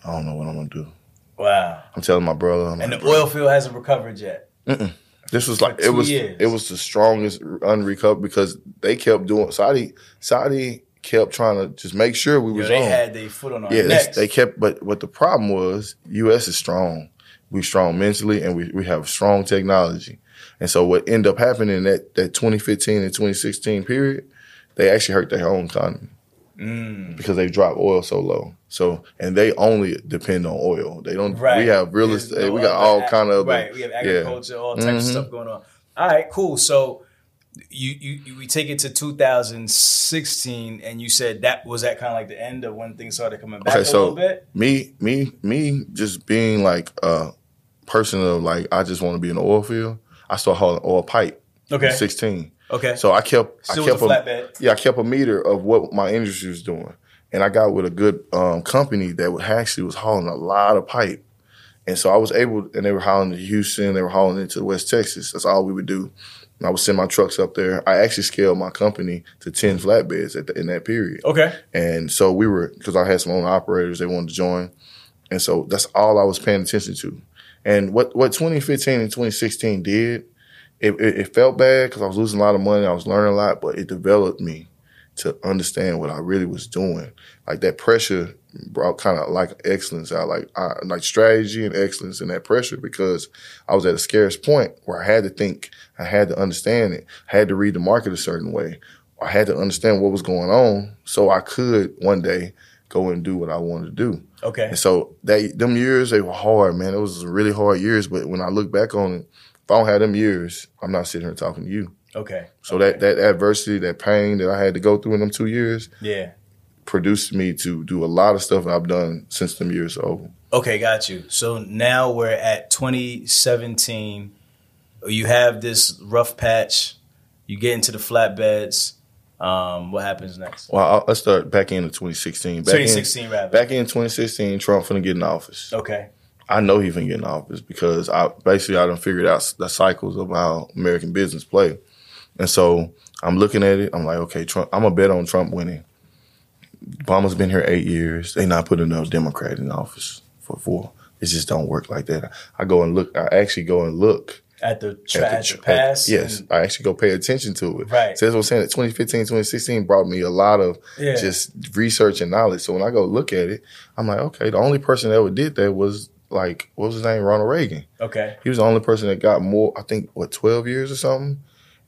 I don't know what I'm gonna do. Wow. I'm telling my brother. I'm And like, the oil field hasn't recovered yet. This was like two it was years. it was the strongest unrecovered because they kept doing Saudi Saudi kept trying to just make sure we was they on. had their foot on our yeah, they, necks. they kept but what the problem was US is strong. We strong mentally and we, we have strong technology. And so what ended up happening that, that 2015 and 2016 period, they actually hurt their own economy. Mm. Because they drop oil so low. So and they only depend on oil. They don't Right. we have real estate. no we got all ag- kind of right. We have yeah. agriculture, all types of Mhm. stuff going on. All right, cool. So you, you, we take it to 2016, and you said that was that kind of like the end of when things started coming back Okay, a so little bit. me, me, me, just being like a person of like, I just want to be in the oil field. I started hauling oil pipe. Okay. Sixteen. Okay. So I kept, Still I kept a flatbed. yeah, I kept a meter of what my industry was doing, and I got with a good um, company that actually was hauling a lot of pipe, and so I was able, and they were hauling to Houston, they were hauling into West Texas. That's all we would do. I would send my trucks up there. I actually scaled my company to ten flatbeds at the, in that period. okay. And so we were, because I had some owner operators, they wanted to join. And so that's all I was paying attention to. And what, what 2015 and 2016 did, it, it, it felt bad because I was losing a lot of money. I was learning a lot, but it developed me to understand what I really was doing. Like that pressure brought kind of like excellence out, like I, like strategy and excellence in that pressure because I was at a scarce point where I had to think, I had to understand it, I had to read the market a certain way. I had to understand what was going on so I could one day go and do what I wanted to do. Okay. And so that them years they were hard, man. It was really hard years. But when I look back on it, if I don't have them years, I'm not sitting here talking to you. Okay. So that that adversity, that pain that I had to go through in them two years, Yeah. Produced me to do a lot of stuff I've done since them years over. Okay, got you. So now we're at 2017. You have this rough patch. You get into the flatbeds. Um, what happens next? Well, I'll, let's start back in 2016. Back 2016, in, rather. Back in 2016, Trump finna get in office. Okay. I know he finna get in office because I basically I done figured out the cycles of how American business play. And so I'm looking at it. I'm like, okay, Trump. I'm a bet on Trump winning. Obama's been here eight years. They not putting no Democrat in office for four. It just don't work like that. I go and look. I actually go and look At the, tra- at at tr- the pass. yes, and- I actually go pay attention to it. Right. So that's what I'm saying. That 2015, 2016 brought me a lot of Yeah. just research and knowledge. So when I go look at it, I'm like, okay, the only person that ever did that was like, what was his name? Ronald Reagan. okay. He was the only person that got more. I think what 12 years or something.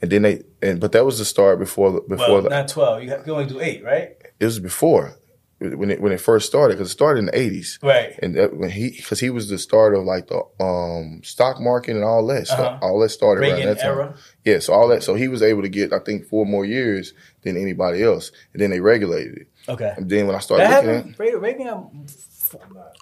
And then they and but that was the start before the before Well, the not 12. You, have, you only do eight, right? It was before when it when it first started because it started in the 80s. Right. And that, when he, because he was the start of like the um, stock market and all that, so Uh-huh. all that started around Reagan that time. era. Yeah, so all that, so he was able to get, I think, four more years than anybody else, and then they regulated it. Okay. And then when I started That looking happened. Reagan, Reagan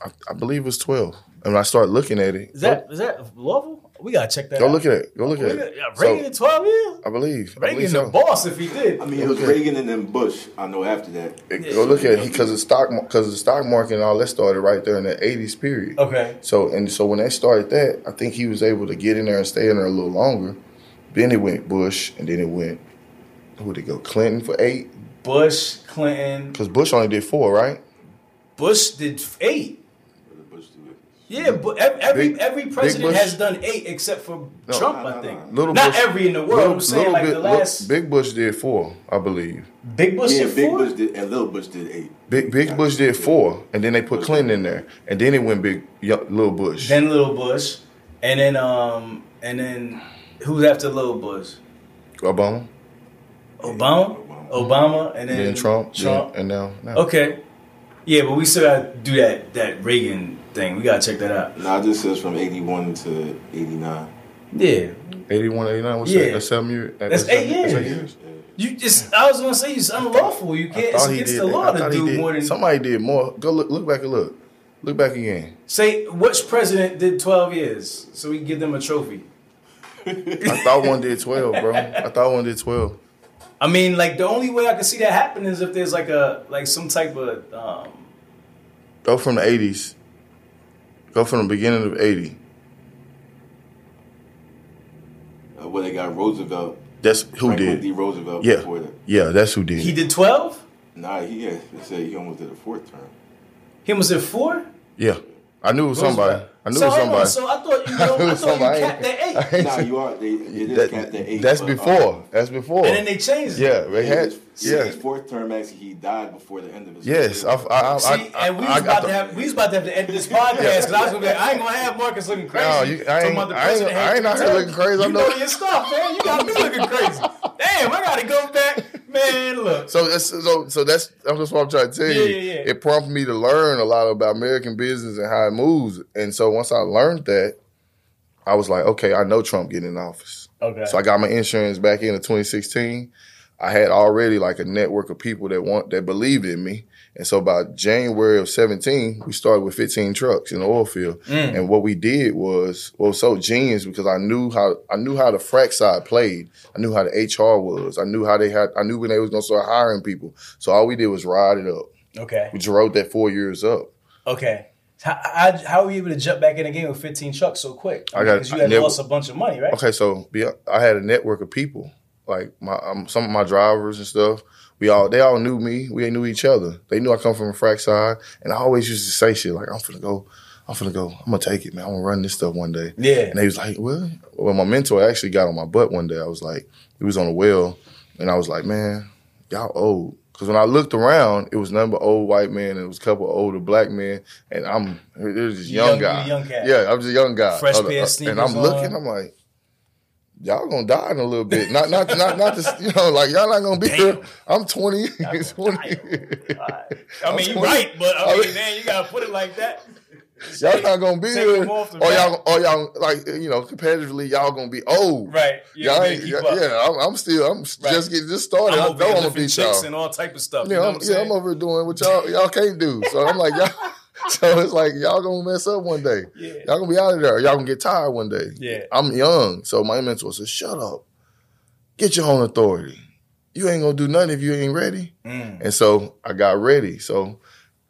I, I believe it was twelve, and when I started looking at it, is that is that Louisville? We gotta check that. go out. look at it, go look at it. yeah, Reagan So, in 12 years. I believe, I Reagan believe the so. boss if he did. I mean, it was Okay. Reagan and then Bush. I know after that. Go look at it because the stock because the stock market and all that started right there in the eighties period. Okay. So and so when they started that, I think he was able to get in there and stay in there a little longer. Then it went Bush, and then it went who did it go? Clinton for eight, Bush, Clinton, because Bush only did four, right? Bush did eight. What did Bush do it? Yeah, but every Big- every president Bush? has done eight except for No. Trump, No, I think. no. Little Not Bush- every in the world. Little- I'm saying like bit- the last Big Bush did four, I believe. Big Bush Yeah, did Big four? Bush did, and Little Bush did eight. Big Big Bush did four, and then they put Clinton in there, and then it went Big Yo- Little Bush. then Little Bush, and then um and then who's after Little Bush? Obama, Obama, Obama, and then then Trump, Trump. yeah, and now, now. Okay, yeah, but we still gotta do that that Reagan thing. We gotta check that out. Nah, it just says from 81 to 89. Yeah, 81, 89, what's Yeah. that? That's seven years. That's eight seven- that's years. eight years. you just I was gonna say it's unlawful. You can't. It's against did- the law to do more than Somebody did more. Go look, look back and look. Look back again. say which president did twelve years, so we can give them a trophy. I thought one did 12, bro. I thought one did 12. I mean, like the only way I could see that happen is if there's like a like some type of um, Go from the 80s. Go from the beginning of 80. Uh, well, they got Roosevelt. That's who Franklin did. D. Roosevelt Yeah. before that. Yeah, that's who did. he did twelve. Nah, he had, they said he almost did a fourth term. He was at four. Yeah. I knew it was somebody. I knew so, it was hold on, so I thought you, [laughs] know, knew it I was thought you somebody. capped at eight, [laughs] Nah, you are. They, it is that- capped at eight. that's but, before. Um, that's before. and then they changed. it. yeah, they had. yeah. Yeah. His fourth term actually, he died before the end of his. Yes. I, I, I, See, I, and we I was got about the- to have we was about to have to end this [laughs] podcast because I was gonna be like, I ain't gonna have Marcus looking crazy. No, you- I ain't- about the I ain't- I ain't had out here looking crazy. I You know- know your stuff, man. You got me looking crazy. Damn, I gotta go back, man. Look, So that's so so that's I'm just what I'm trying to tell you. Yeah, yeah, yeah. It prompted me to learn a lot about American business and how it moves. And so once I learned that, I was like, okay, I know Trump getting in office. okay. So I got my insurance back in 2016. I had already like a network of people that want that believed in me. And so by January of 17, we started with 15 trucks in the oil field. Mm. And what we did was well so genius because I knew how I knew how the frac side played. I knew how the HR was. I knew how they had I knew when they was gonna start hiring people. So all we did was ride it up. okay, We just rode that four years up. okay. How, how, how were you able to jump back in the game with 15 trucks so quick? I got- because you had never- lost a bunch of money, right? Okay, so be, I had a network of people, like my um, some of my drivers and stuff. We all they all knew me. We knew each other. They knew I come from a frac side, and I always used to say shit like, "I'm finna go, I'm finna go, I'm gonna take it, man. I'm gonna run this stuff one day." Yeah. And they was like, "Well, well, my mentor actually got on my butt one day. I was like, he was on a well, and I was like, man, y'all old." Because when I looked around, it was but old white men, and it was a couple of older black men, and I'm it was just young, young- guy. young. Yeah, I was a young guy. Fresh pair of uh, sneakers and I'm looking, on. I'm like, y'all gonna die in a little bit. Not not not not this, you know, like y'all not gonna be here. I'm 20. 20. I mean, you're right, but I mean, man, you gotta put it like that. [laughs] y'all not gonna be here. them off the Or y'all or y'all like you know, competitively y'all gonna be old. Right. You Y'all ain't keep yeah, I'm, I'm still I'm just getting just started. I'm I know I'm gonna beat y'all. and all type of stuff. Yeah, you know I'm, what I'm yeah. I'm over doing what y'all y'all can't do. So I'm like y'all. [laughs] So it's like y'all gonna mess up one day. Yeah. Y'all gonna be out of there. Y'all gonna get tired one day. Yeah. I'm young, so my mentor said, "Shut up, get your own authority. You ain't gonna do nothing if you ain't ready." Mm. And so I got ready. So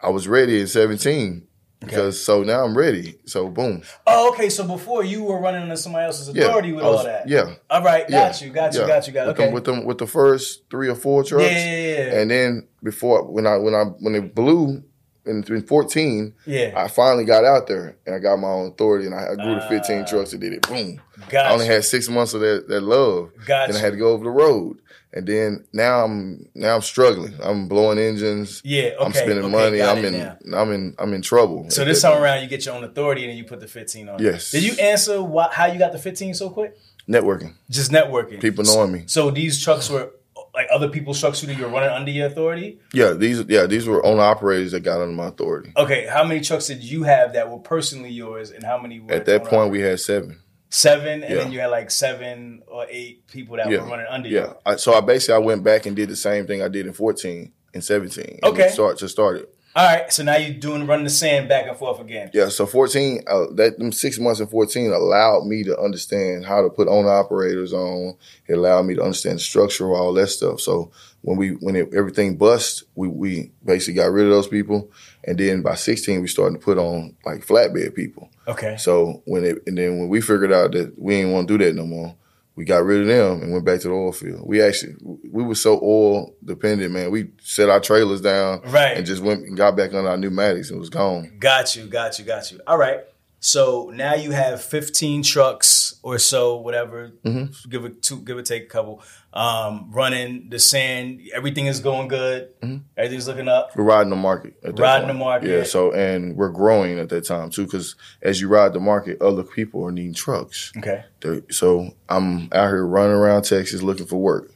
I was ready at 17 because so now I'm ready. So boom, Oh, okay. So before you were running under somebody else's yeah, authority with was- all that. Yeah, All right. Got yeah, you. Got you. yeah. Got you. Got with okay. them, with them with the first three or four trucks. yeah, yeah, yeah, yeah. And then before when I when I when it blew in, in 14, yeah. I finally got out there and I got my own authority and I, I grew to 15 Ah. trucks and did it. Boom. Got I only you. had six months of that, that love. Got Then I had to go over the road. And then now I'm now I'm struggling. I'm blowing engines. Yeah, okay, I'm spending okay, money. I'm in now. I'm in I'm in trouble. So this time around, you get your own authority and then you put the 15 on. it. Yes. Did you answer why, how you got the 15 so quick? networking. Just networking. People knowing me. So these trucks were like other people's trucks who you were running under your authority. Yeah, these yeah, these were owner operators that got under my authority. Okay, how many trucks did you have that were personally yours, and how many were At that point we had seven. Seven, and Yeah. then you had like seven or eight people that Yeah. were running under Yeah. you. I, so I basically I went back and did the same thing I did in 14 and 17. and Okay. Start to start it. All right, so now you're doing running the sand back and forth again. Yeah, so 14, uh, that them six months in 14 allowed me to understand how to put owner operators on. It allowed me to understand the structure of all that stuff. So when we when it, everything bust, we we basically got rid of those people, and then by 16 we started to put on like flatbed people. Okay. So when it and then when we figured out that we didn't want to do that no more, we got rid of them and went back to the oil field. We actually we were so oil dependent, man. We set our trailers down Right. and just went and got back on our pneumatics and was gone. Got you, got you, got you. All right. So now you have 15 trucks or so, whatever, Mm-hmm. give it two, give or take a couple, um, running the sand. Everything is going good. Everything's looking up. We're riding the market. Riding point. the market. Yeah. So and we're growing at that time too, because as you ride the market, other people are needing trucks. Okay. They- So I'm out here running around Texas looking for work,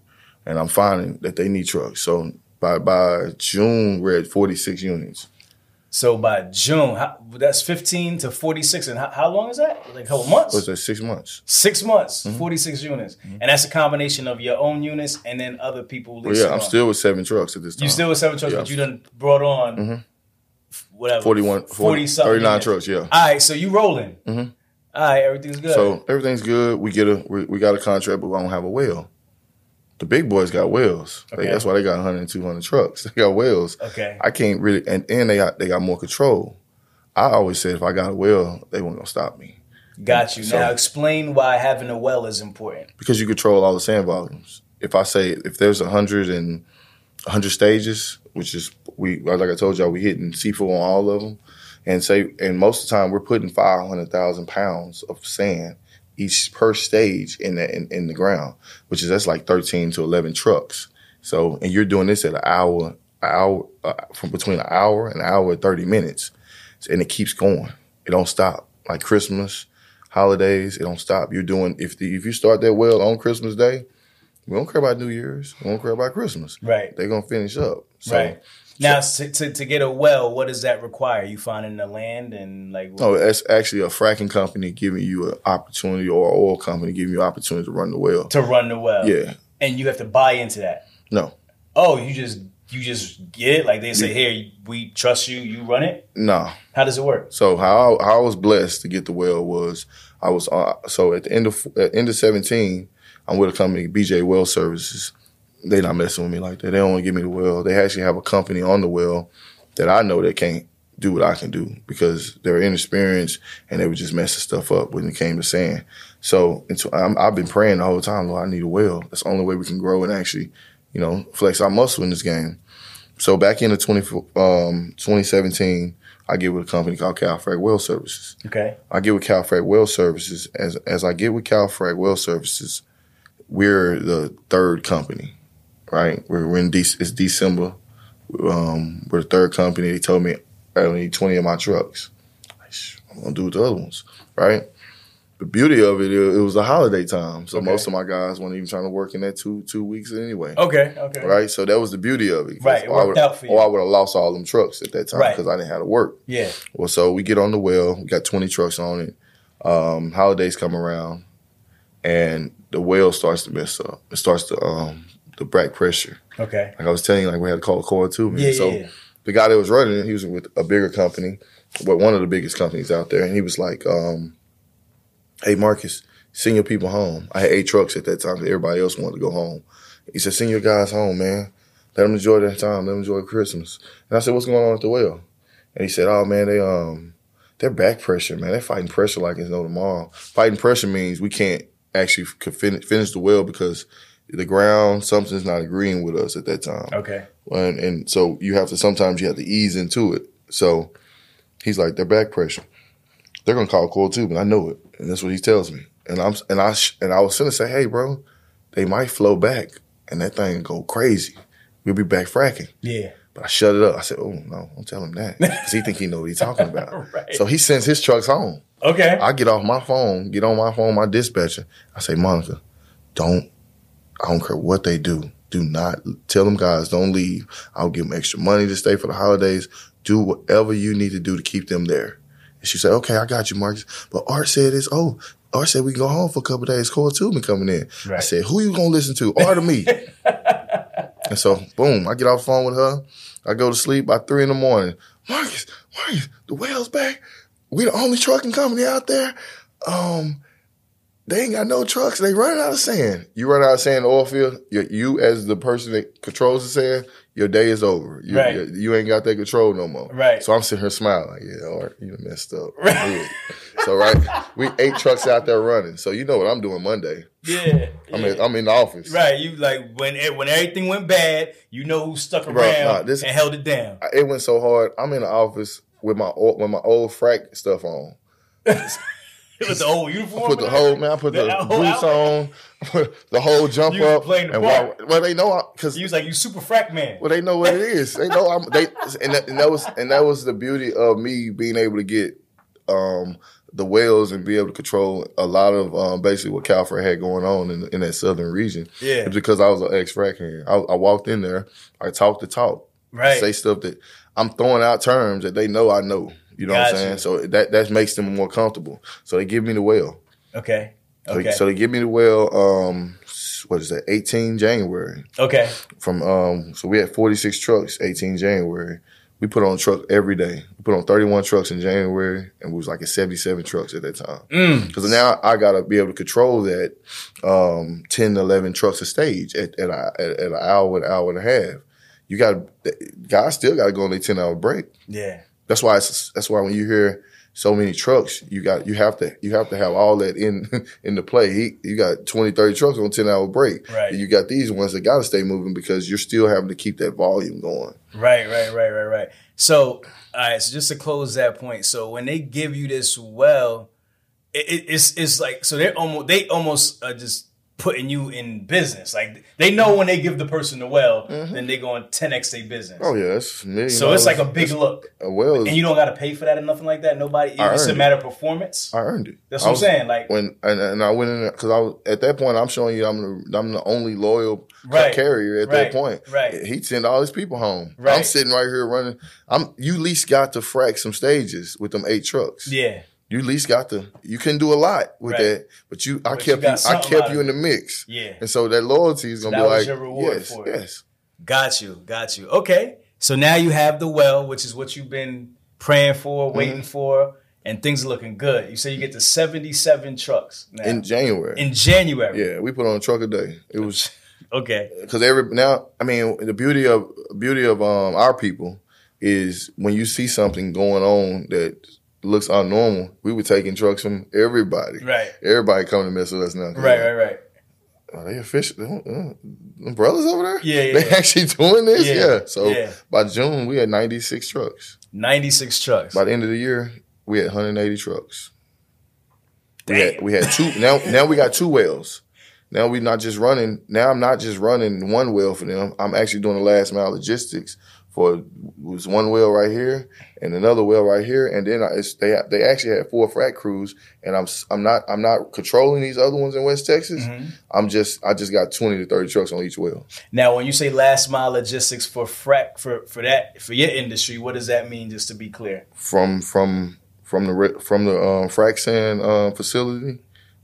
and I'm finding that they need trucks. So by by June, we're at 46 units. So by June, how, that's 15 to 46. And how, how long is that? Like a couple months? What's that? Six months. Six months, Mm-hmm. 46 units. Mm-hmm. And that's a combination of your own units and then other people. Well, yeah, I'm on. still with seven trucks at this time. You still with seven trucks, Yeah. but you done brought on mm-hmm. whatever. 41, 40 40, something 39 units. trucks. Yeah. All right, so you rolling. Mm-hmm. All right, everything's good. So everything's good. We get a we, we got a contract, but we don't have a well. The big boys got wells. They- that's why they got 100 and 200 trucks. [laughs] They got wells. Okay. I can't really, and, and they got they got more control. I always said if I got a well, they weren't gonna stop me Got you. So- now explain why having a well is important. because you control all the sand volumes. If I say if there's 100 and 100 stages, which is we like I told y'all, we hitting C4 on all of them, and say and most of the time we're putting 500,000 pounds of sand each per stage in the in, in the ground, which is that's like 13 to 11 trucks. So and you're doing this at an hour, hour uh, from between an hour and an hour and 30 minutes, and it keeps going. It don't stop. Like Christmas, holidays, it don't stop. You're doing if the, if you start that well on Christmas Day, we don't care about New Year's. We don't care about Christmas. Right. They're gonna finish up. So, right. Now, to, to, to get a well, what does that require? You finding the land and like. No, that's actually a fracking company giving you an opportunity, or an oil company giving you an opportunity to run the well. to run the well. Yeah. And you have to buy into that. No, Oh, you just you just get it? Like they say, here, we trust you, you run it? no. How does it work? So how I, how I was blessed to get the well was I was uh, so at the end of at the end of seventeen, I'm with a company BJ Well Services. They not messing with me like that. They don't want to give me the well. They actually have a company on the well that I know that can't do what I can do because they're inexperienced and they were just messing stuff up when it came to sand. So I'm, I've been praying the whole time, Lord, I need a well. That's the only way we can grow and actually, you know, flex our muscle in this game. So back in the 20, um, 2017, I get with a company called CalFrac Well Services. Okay. I get with CalFrac Well Services. As as I get with CalFrac Well Services, we're the third company, right? We're, we're in De- it's December. Um, we're the third company. They told me I only need 20 of my trucks. I'm gonna do with the other ones, right? The beauty of it, it, it was the holiday time, so Okay. most of my guys weren't even trying to work in that two two weeks anyway. Okay. Okay. Right, so that was the beauty of it. Right, it or I worked would- out for you. Or I would have lost all them trucks at that time Right. because I didn't have to work. Yeah. Well, so we get on the well. We got 20 trucks on it. Um, holidays come around, and the well starts to mess up. It starts to um, the back pressure. Okay. Like I was telling you, like we had to call a core too. Man. Yeah, so yeah. the guy that was running it, he was with a bigger company, but one of the biggest companies out there, and he was like, um, "Hey, Marcus, send your people home." I had eight trucks at that time. Everybody else wanted to go home. He said, "Send your guys home, man. Let them enjoy their time. Let them enjoy Christmas." And I said, "What's going on at the well?" And he said, "Oh man, they um, they're back pressure, man. They're fighting pressure like it's no tomorrow. Fighting pressure means we can't actually finish the well because." The ground, something's not agreeing with us at that time. Okay. And, and so you have to sometimes you have to ease into it. So he's like, they're back pressure. They're gonna call coil and I know it, and that's what he tells me. And I'm and I sh- and I was gonna say, hey, bro, they might flow back, and that thing go crazy. We'll be back fracking. Yeah. But I shut it up. I said, oh no, don't tell him that because he think he know what he's talking about. [laughs] Right. So he sends his trucks home. Okay. I get off my phone, get on my phone, my dispatcher. I say, Monica, don't, I don't care what they do. Do not tell them guys, don't leave. I'll give them extra money to stay for the holidays. Do whatever you need to do to keep them there. And she said, okay, I got you, Marcus. But Art said this, oh, Art said we can go home for a couple days. coil tubing coming in. I said, who you gonna listen to? Art or me? [laughs] and so, boom, I get off the phone with her. I go to sleep by three in the morning. Marcus, Marcus, the whale's back. We the only trucking company out there. Um, they ain't got no trucks. They running out of sand. You run out of sand in the oil field. You, you as the person that controls the sand, your day is over. You, Right. you, you ain't got that control no more. Right. So I'm sitting here smiling like, yeah, all right, you messed up. Right. Yeah. So right, we eight trucks out there running. So you know what I'm doing Monday. Yeah, I'm, yeah. in, I'm in the office. right. You like when it, when everything went bad, you know who stuck around Bro, nah, this- and held it down. It went so hard. I'm in the office with my old, with my old frack stuff on. [laughs] [laughs] It was the whole I put the whole man. I put The [laughs] the, boots on. Put the whole jump You up. playing the and part. while, well, they know because he was like you super frack man. well, they know what it is. They know I'm. They and that, and that was and that was the beauty of me being able to get um, the whales and be able to control a lot of um, basically what Calfrac had going on in, in that southern region. Yeah. It's because I was an ex frack hand. I, I walked in there. I talked the talk. Right. Say stuff that I'm throwing out terms that they know I know. You know what I'm saying? So that that makes them more comfortable. So they give me the whale. Okay. So, Okay. so they give me the well. Um, what is that? 18 January okay. from. Um, so we had 46 trucks. 18 January. We put on a truck every day. We put on 31 trucks in January, and we was like at 77 trucks at that time. Mm. Because now I gotta be able to control that um, 10 to 11 trucks a stage at at, a, at, at an hour, an hour and a half. You got guys still got to go on their 10 hour break. Yeah. That's why it's, that's why when you hear so many trucks, you got you have to you have to have all that in [laughs] in the play. He, you got 20, 30 trucks on 10 hour break. Right. And you got these ones that got to stay moving because you're still having to keep that volume going. Right, right, right, right, right. So, all right. So, just to close that point, so when they give you this well, it, it, it's it's like so they're almost they almost are just putting you in business. Like they know when they give the person the well, then they go and ten x their business. Mm-hmm. Oh yeah, it's a million so it's like a big look, a well. and you don't got to pay for that or nothing like that. Nobody. It's a matter of performance. I earned it. That's I what I'm saying, like- when and, and I went in there because I was at that point. I'm showing you I'm the I'm the only loyal Right. carrier at Right. that point. Right. He'd send all his people home. Right. I'm sitting right here running. I'm you least got to frack some stages with them eight trucks. Yeah. You at least got the You couldn't do a lot with Right. that, but you. I But kept got you. I kept you in the mix. Yeah. And so that loyalty is gonna that be like your reward yes, for it. yes. Got you, got you. Okay, so now you have the well, which is what you've been praying for, Mm-hmm. waiting for, and things are looking good. You say you get to seventy-seven trucks now. In January. in January. yeah, we put on a truck a day. It was. [laughs] Okay. because every now I mean the beauty of beauty of um our people is when you see something going on that looks unnormal, we were taking trucks from everybody. Right. Everybody coming to mess with us now. Right. Right. Right. Are they official? Uh, uh, brothers over there? Yeah, yeah, They yeah. actually doing this? Yeah, Yeah. So by June we had 96 trucks. Ninety-six trucks. By the end of the year, we had 180 trucks. We had, we had two now now we got two wells. Now we're not just running. Now I'm not just running one well for them. I'm actually doing the last mile logistics for was one well right here and another well right here, and then I, they they actually had four frac crews, and I'm I'm not I'm not controlling these other ones in West Texas. Mm-hmm. I'm just I just got 20 to 30 trucks on each well. Now, when you say last mile logistics for frac for for that for your industry, what does that mean? Just to be clear. from from from the from the um, frac sand um, facility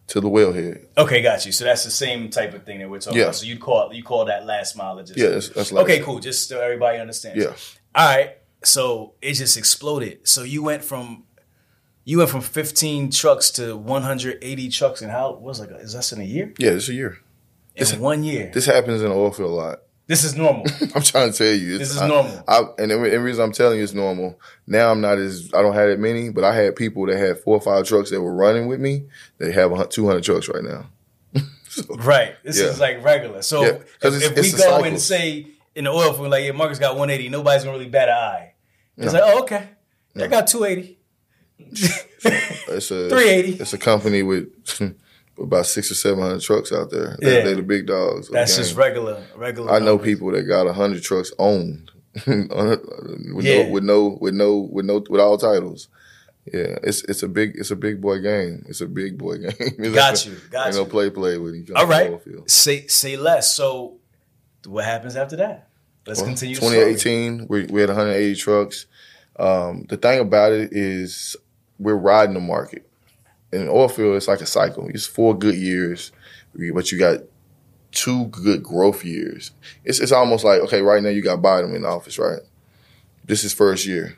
to the wellhead. Okay, got you. So that's the same type of thing that we're talking Yeah. about. So you call you call that last mile logistics. Yeah, that's, that's like okay, cool. Just so everybody understands. Yeah. All right. So it just exploded. So you went from you went from 15 trucks to 180 trucks and how was like is that in a year? Yeah, it's a year. In one year. This, This happens in the oil field a lot. Is normal. [laughs] I'm trying to tell you, it's, This is I- normal. I, and the, the reason I'm telling you it's normal. Now I'm not as I don't have that many, but I had people that had four or five trucks that were running with me. They have 200 trucks right now. [laughs] so, right. This Yeah. is like regular. So Yeah, if, if we go and say in the oil field, like, yeah, Marcus got 180, nobody's gonna really bat an eye. It's like, oh, okay. I got 280. [laughs] it's a 380. It's a company with about six or seven hundred trucks out there. Yeah. They, they're the big dogs. That's just regular, regular. I know people that got hundred trucks owned [laughs] with Yeah. no with no with no with no with all titles. Yeah, it's it's a big it's a big boy game. It's a big boy [laughs] game. Got you, got ain't no you. play play with each other. All right. Say say less. So what happens after that? Let's Well, continue. 2018, we, we had 180 trucks. Um, the thing about it is we're riding the market. In oil field, it's like a cycle. It's four good years, but you got two good growth years. It's it's almost like okay, right now you got Biden in office, right? This is first year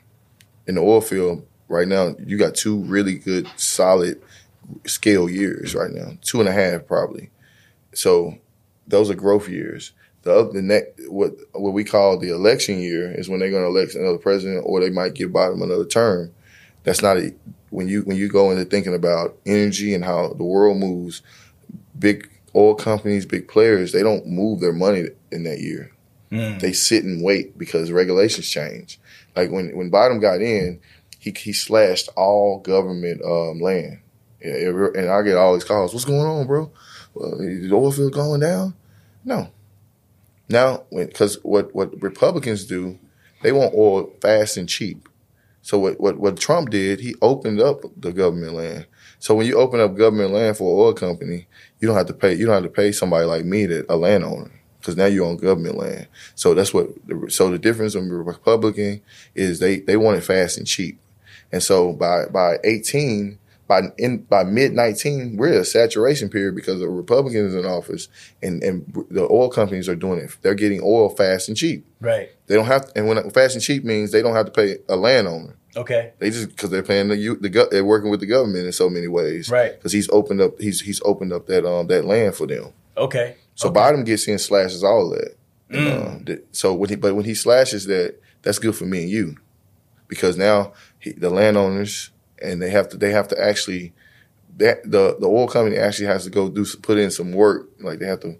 in the oil field. Right now, you got two really good, solid scale years right now, two and a half probably. So those are growth years. The other, the next, what what we call the election year is when they're going to elect another president, or they might give Biden another term. That's not a, when you when you go into thinking about energy and how the world moves. Big oil companies, big players, they don't move their money in that year. Mm. They sit and wait because regulations change. Like when when Biden got in, he he slashed all government um, land, and I get all these calls. What's going on, bro? Well, is the oil field going down? No. Now, because what what Republicans do, they want oil fast and cheap. So what, what what Trump did, he opened up the government land. So when you open up government land for an oil company, you don't have to pay. You don't have to pay somebody like me, that a landowner, because now you're on government land. So that's what. So the difference in Republican is they they want it fast and cheap, and so by by 18. By in by mid nineteen, we're at a saturation period because the Republicans in office and, and the oil companies are doing it. They're getting oil fast and cheap. Right. They don't have, to, and when fast and cheap means they don't have to pay a landowner. Okay. They just because they're paying the you the they're working with the government in so many ways. Right. Because he's opened up he's he's opened up that um that land for them. Okay. So okay. Biden gets in slashes all that. Mm. Um, th- so when he but when he slashes that, that's good for me and you, because now he, the landowners and they have to they have to actually that the the oil company actually has to go do put in some work like they have to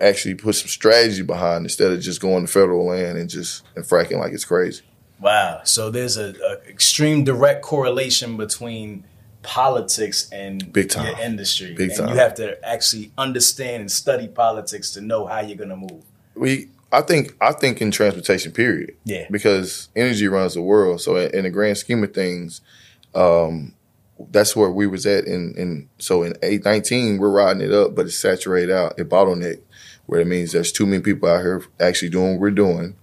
actually put some strategy behind instead of just going to federal land and just and fracking like it's crazy. Wow. So there's a, a extreme direct correlation between politics and Big time. your industry. Big and time. you have to actually understand and study politics to know how you're gonna move. we I think I think in transportation period. Yeah. Because energy runs the world. So in, in the grand scheme of things, um, that's where we was at in, in so in eight nineteen we're riding it up, but it's saturated out, it bottleneck, where it means there's too many people out here actually doing what we're doing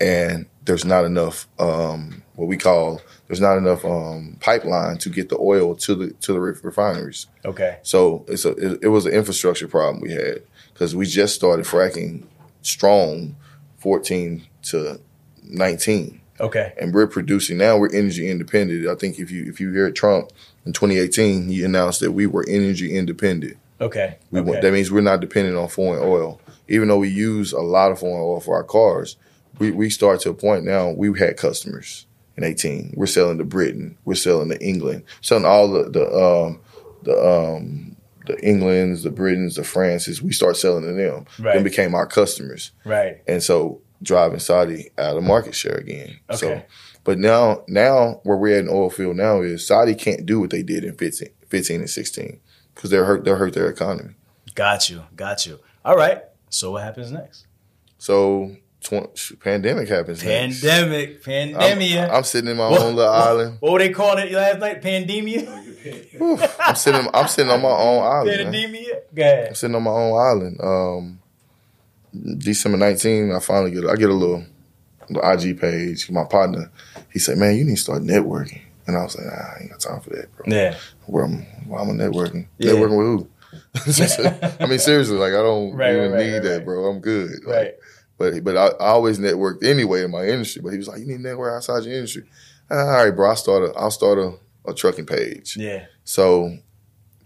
and there's not enough um, what we call there's not enough um, pipeline to get the oil to the to the refineries. Okay. So it's a it, it was an infrastructure problem we had because we just started fracking strong, fourteen to nineteen, Okay. and we're producing now. We're energy independent. I think if you if you hear Trump in 2018, he announced that we were energy independent. Okay. We okay. want, that means we're not dependent on foreign oil, even though we use a lot of foreign oil for our cars. We we start to a point now. We had customers in 18. We're selling to Britain. We're selling to England. Selling all the the um, the um, the Englands, the Britons, the Frances. We start selling to them. Right. Them became our customers, right. and so driving Saudi out of market share again. Okay. So, but now now where we're at in oil field now is Saudi can't do what they did in 15, 15 and 16 because they're hurt. They'll hurt their economy. Got you. Got you. All right. So what happens next? So tw- pandemic happens. next. Pandemic. I'm, Pandemia. I'm sitting in my What- own little what- island. What were they calling it last night? Pandemia. I'm sitting. I'm sitting on my own island. Pandemia. Go ahead. I'm sitting on my own island. Um, December 19, I finally get. I get a little, IG page. My partner, he said, "Man, you need to start networking." And I was like, nah, "I ain't got time for that, bro." Yeah. Where I'm, why am I networking? Yeah. Networking with who? [laughs] I mean, seriously, like I don't Right, even right, need right, that, bro. I'm good. Like, Right. But but I, I always networked anyway in my industry. But he was like, you need to network outside your industry. All right, bro. I start a I'll start a, a trucking page. Yeah. So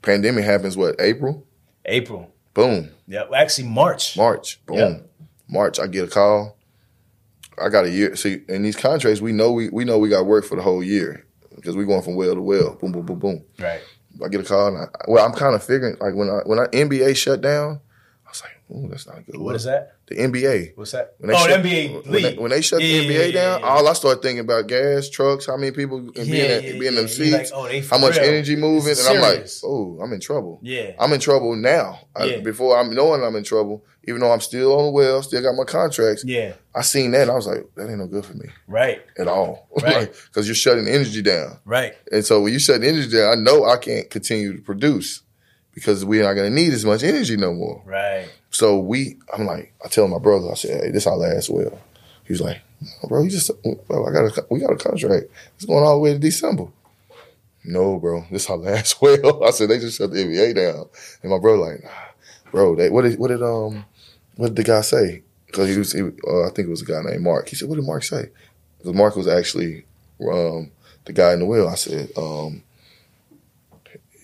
pandemic happens what April? April. Boom. Yeah. Actually, March. March. Boom. Yeah. March. I get a call. I got a year. See, in these contracts, we know we we know we got work for the whole year because we're going from well to well. Boom, boom, boom, boom. Right. I get a call, and I, well, I'm kind of figuring like when I when I NBA shut down, I was like, "Ooh, that's not a good." What look. is that? The NBA. What's that? When they oh, shut, the NBA when league. they, when they shut Yeah, the NBA yeah, down, yeah. all I started thinking about gas, trucks, how many people can be in, Yeah, that, yeah, in them seats, like, oh, how much real. energy moving, It's and I'm like, oh, I'm in trouble. Yeah. I'm in trouble now. I- before I'm knowing I'm in trouble, even though I'm still on the well, still got my contracts. Yeah. I seen that, and I was like, that ain't no good for me Right. at all, [laughs] Right. Because you're shutting energy down. Right. And so when you shut the energy down, I know I can't continue to produce because we're not going to need as much energy no more. Right. So we, I'm like, I tell my brother, I said, hey, this our last well. He was like, no, bro, you just, bro, I got a, we got a contract. It's going all the way to December. No, bro, this our last [laughs] well. I said, they just shut the NBA down. And my brother like, nah, bro, they, what did, what did, um, what did the guy say? Cause he was, he, uh, I think it was a guy named Mark. He said, what did Mark say? Because Mark was actually, um, the guy in the well. I said, um,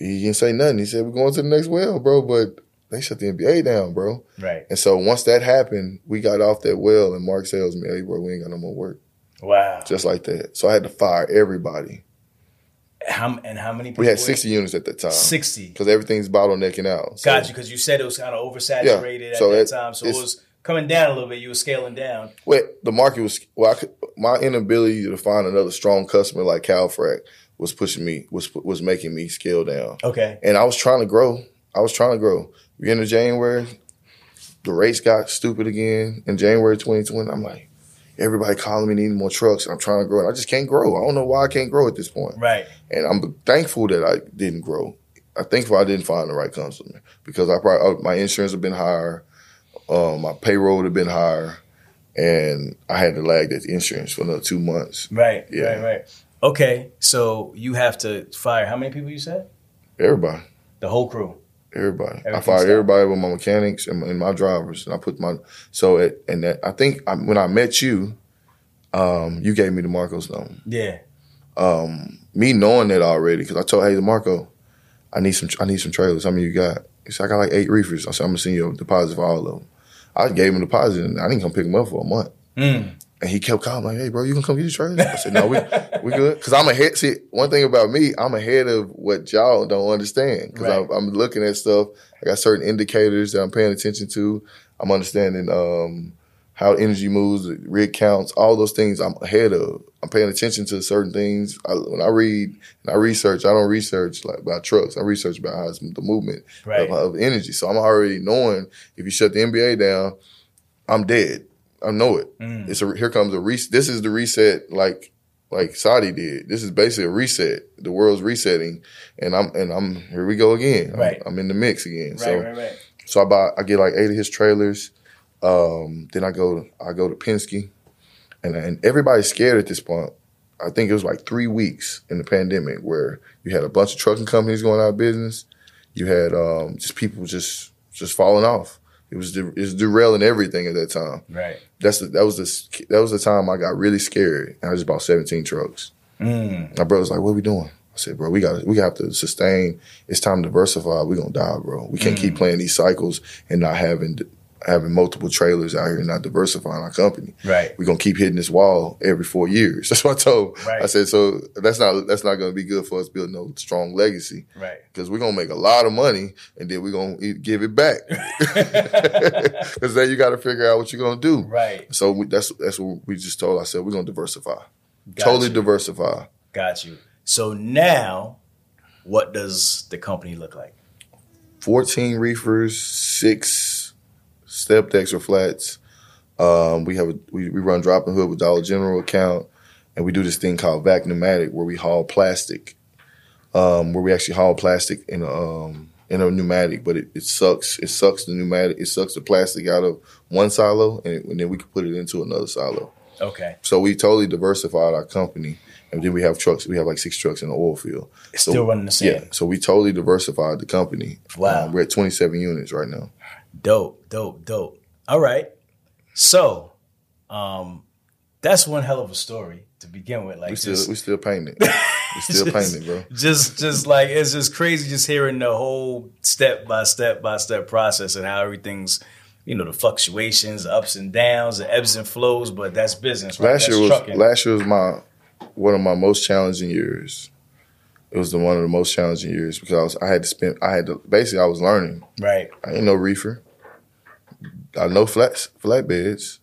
he didn't say nothing. He said, we're going to the next well, bro, but they shut the NBA down, bro. Right. And so once that happened, we got off that well, and Mark tells me, "Hey, bro, we ain't got no more work." Wow. Just like that. So I had to fire everybody. How and how many? people We had were- 60 units at that time. 60. Because everything's bottlenecking out. So- Got you because you said it was kind of oversaturated Yeah, so at that it- time, so it was coming down a little bit. You were scaling down. Well, the market was well. I could, my inability to find another strong customer like Calfrac was pushing me was was making me scale down. Okay. And I was trying to grow. I was trying to grow. We into January, the race got stupid again. In January 2020, I'm like, everybody calling me needing more trucks. I'm trying to grow, and I just can't grow. I don't know why I can't grow at this point. Right. And I'm thankful that I didn't grow. I'm thankful I didn't find the right customer because I probably my insurance had been higher, um, my payroll would have been higher, and I had to lag that insurance for another two months. Right. Yeah. Right. Right. Okay. So you have to fire how many people? You said Everybody, the whole crew. everybody. I fired everybody with my mechanics and, and my drivers, and I put my so it, and that I think I, when I met you, um, you gave me the Marcos number. Yeah. um, me knowing that already, because I told hey Marco, I need some I need some trailers. How many you got? He said I got like eight reefers. I said I'm gonna send you a deposit for all of them. I gave him a deposit and I didn't come pick him up for a month. Mm. And he kept calling like, "Hey, bro, you can come get your trailers?" I said, "No, we we good." Because I'm ahead. See, one thing about me, I'm ahead of what y'all don't understand. Because Right. I'm, I'm looking at stuff. I got certain indicators that I'm paying attention to. I'm understanding um, how energy moves, the rig counts, all those things. I'm ahead of. I'm paying attention to certain things. I, when I read and I research, I don't research like about trucks. I research about how it's the movement Right. of, of energy. So I'm already knowing if you shut the NBA down, I'm dead. I know it. Mm. It's a here comes a reset. This is the reset, like like Saudi did. This is basically a reset. The world's resetting, and I'm and I'm here we go again. I'm- I'm, in the mix again. Right. so right. Right. so I buy I get like eight of his trailers. Um, then I go to I go to Penske, and and everybody's scared at this point. I think it was like three weeks in the pandemic where you had a bunch of trucking companies going out of business. You had um, just people just just falling off. It was de- it was derailing everything at that time. Right. That's the, that was the that was the time I got really scared. And I just bought 17 trucks. Mm. My brother's like, "What are we doing?" I said, "Bro, we got we have to sustain. It's time to diversify. We're gonna die, bro. We can't keep playing these cycles and not having having multiple trailers out here and not diversifying our company. Right. We're gonna keep hitting this wall every four years. [laughs] That's what I told. Right. I said, so that's not that's not gonna be good for us building no strong legacy Right. because we're gonna make a lot of money and then we're gonna give it back. [laughs] [laughs] Because then you got to figure out what you're gonna do. Right. So we, that's that's what we just told. I said we're gonna diversify, Got totally you. diversify. Got you. So now, what does the company look like? 14 reefers, six step decks or flats. Um, we have a, we, we run drop and hook with Dollar General account, and we do this thing called vac pneumatic where we haul plastic, um, where we actually haul plastic in a um, in a pneumatic, but it, it sucks it sucks the pneumatic it sucks the plastic out of one silo, and, it- and then we can put it into another silo. Okay. So we totally diversified our company, and then we have trucks. We have like six trucks in the oil field. It's So- still running the same. Yeah, so we totally diversified the company. Wow. Um, we're at 27 units right now. Dope, dope, dope. All right. So, um, that's one hell of a story to begin with. Like, We still just, we still painting it. [laughs] We still just- painting bro. just, just like it's just crazy just hearing the whole step by step by step process and how everything's, you know, the fluctuations, the ups and downs, the ebbs and flows. But that's business. Right? Last That's year was trucking. last year was my one of my most challenging years. It was the one of the most challenging years because I was I had to spend I had to basically I was learning. right. I ain't no reefer. I know flats flatbeds.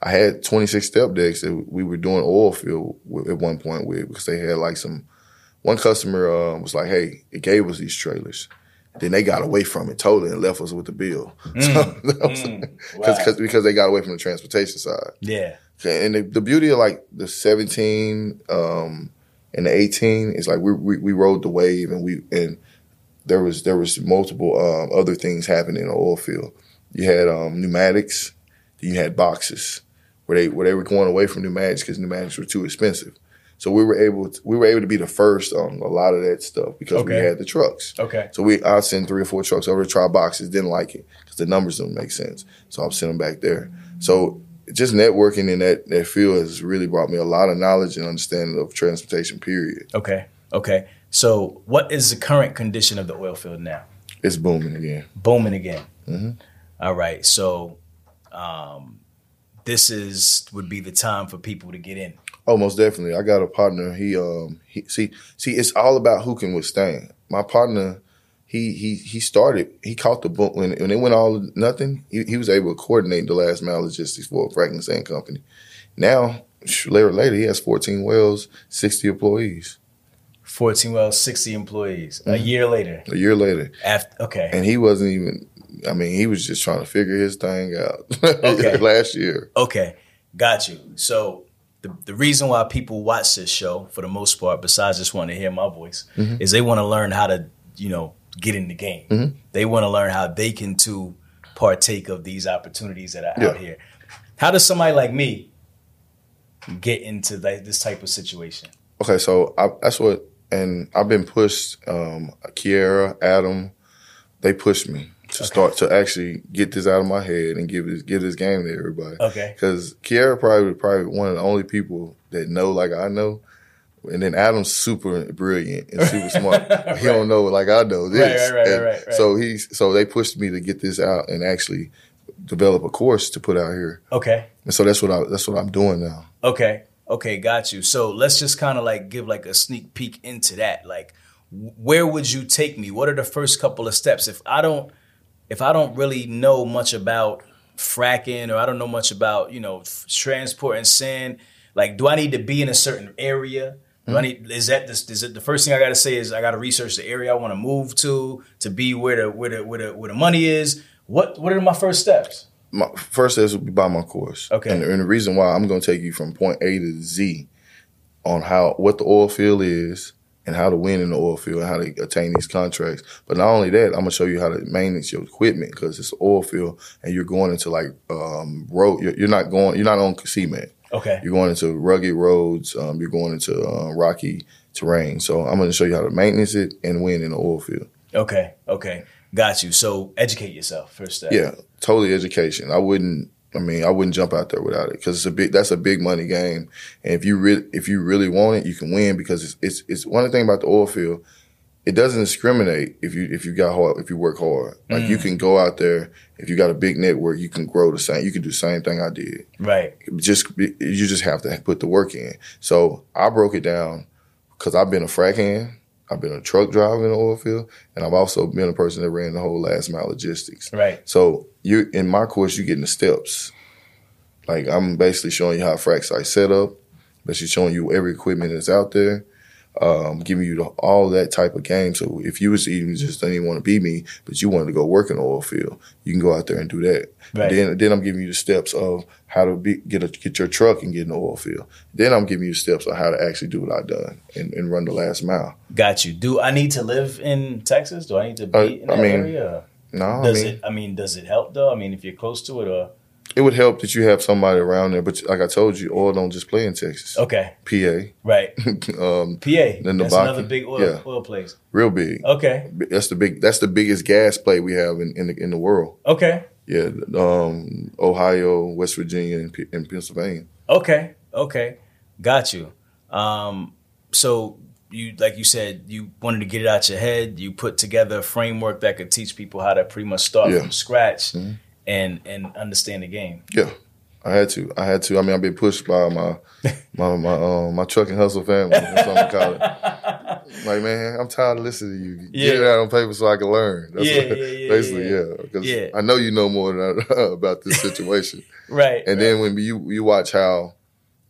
I had 26 step decks that we were doing oil field with, at one point with because they had like some. One customer um, was like, "Hey, it gave us these trailers." Then they got away from it totally and left us with the bill. [laughs] So, Mm. [laughs] because Wow. because they got away from the transportation side. Yeah. And the, the beauty of like the 17 um, and the 18 is like we, we we rode the wave and we and there was there was multiple um, other things happening in the oil field. You had um, pneumatics, then you had boxes where they where they were going away from pneumatics because pneumatics were too expensive. So we were able to, we were able to be the first on a lot of that stuff because we had the trucks. Okay. So we I'd send three or four trucks over to try boxes, didn't like it because the numbers didn't make sense. So I'll send them back there. So just networking in that, that field has really brought me a lot of knowledge and understanding of transportation, period. Okay. Okay. So, what is the current condition of the oil field now? It's booming again. Booming again. Mhm. All right. So, um, this is would be the time for people to get in. Oh, most definitely. I got a partner. He um he see see it's all about who can withstand. My partner, he he he started. He caught the book when when it went all nothing. He, he was able to coordinate the last mile logistics for a fracking sand company. Now, later later, he has 14 wells, 60 employees. 14 wells, 60 employees. A mm-hmm. year later. A year later, After okay. and he wasn't even. I mean, he was just trying to figure his thing out [laughs] Okay. last year. Okay, got you. So the the reason why people watch this show, for the most part, besides just wanting to hear my voice, mm-hmm. is they want to learn how to, you know, get in the game. They want to learn how they can too partake of these opportunities that are out here. How does somebody like me get into this type of situation? Okay, so I, that's what, and I've been pushed. Um, Kiera, Adam, they pushed me to start to actually get this out of my head and give this give this game to everybody. Okay. Because Kiera probably probably one of the only people that know like I know, and then Adam's super brilliant and super smart. [laughs] He don't know like I know this. right, right, And right, right. So he's so they pushed me to get this out and actually develop a course to put out here. Okay. And so that's what I that's what I'm doing now. Okay. Okay, got you. So let's just kind of like give like a sneak peek into that. Like where would you take me? What are the first couple of steps? If I don't if I don't really know much about fracking or I don't know much about, you know, transporting sand, like do I need to be in a certain area? Do I need is that this is it the first thing I gotta say is I gotta research the area I want to move to to be where the where the where the where the money is? What what are my first steps? my first steps will be buy my course. Okay. And, and the reason why I'm going to take you from point A to Z on how what the oil field is and how to win in the oil field and how to attain these contracts. But not only that, I'm gonna show you how to manage your equipment because it's oil field and you're going into like um, road. You're, you're not going. You're not on cement. Okay. You're going into rugged roads. Um, you're going into uh, rocky terrain. So I'm going to show you how to maintenance it and win in the oil field. Okay. Okay. Got you. So educate yourself first step. Yeah, totally education. I wouldn't. I mean, I wouldn't jump out there without it because it's a big. That's a big money game, and if you really, if you really want it, you can win because it's it's, it's one of the thing about the oil field. It doesn't discriminate if you if you got hard if you work hard. Like you mm. can go out there if you got a big network, you can grow the same. You can do the same thing I did. Right. Just you just have to put the work in. So I broke it down because I've been a frac hand. I've been a truck driver in the oil field, and I've also been a person that ran the whole last mile logistics. Right. So you in my course, you getting the steps. Like I'm basically showing you how frac site set up, basically showing you every equipment that's out there, um, giving you the, all that type of game. So if you was even just didn't want to be me, but you wanted to go work in the oil field, you can go out there and do that. Right. Then then I'm giving you the steps of how to be, get a, get your truck and get in the oil field. Then I'm giving you the steps on how to actually do what I've done and, and run the last mile. Got you. Do I need to live in Texas? Do I need to be Uh, in I mean, area? No, I Does mean it? I mean, does it help though? I mean, if you're close to it, or it would help that you have somebody around there. But like I told you, oil don't just play in Texas. okay, PA. right? [laughs] um, PA. Then the That's Bakken. another big oil Yeah. oil place. real big. Okay, That's the big. That's the biggest gas play we have in in the, in the world. okay, Yeah, um, Ohio, West Virginia, and, P- and Pennsylvania. okay, okay. Got you. Um, so you, like you said, you wanted to get it out your head. You put together a framework that could teach people how to pretty much start Yeah. Mm-hmm. from scratch and and understand the game. Yeah, I had to. I had to. I mean, I've been pushed by my my my um, my truck and hustle family. That's what I'm call it. [laughs] Like, man, I'm tired of listening to you. Get it out on paper so I can learn. That's Yeah, what, yeah, yeah, [laughs] basically, yeah. yeah. Because Yeah. I know you know more than I, [laughs] about this situation. Right. And then when you you watch how,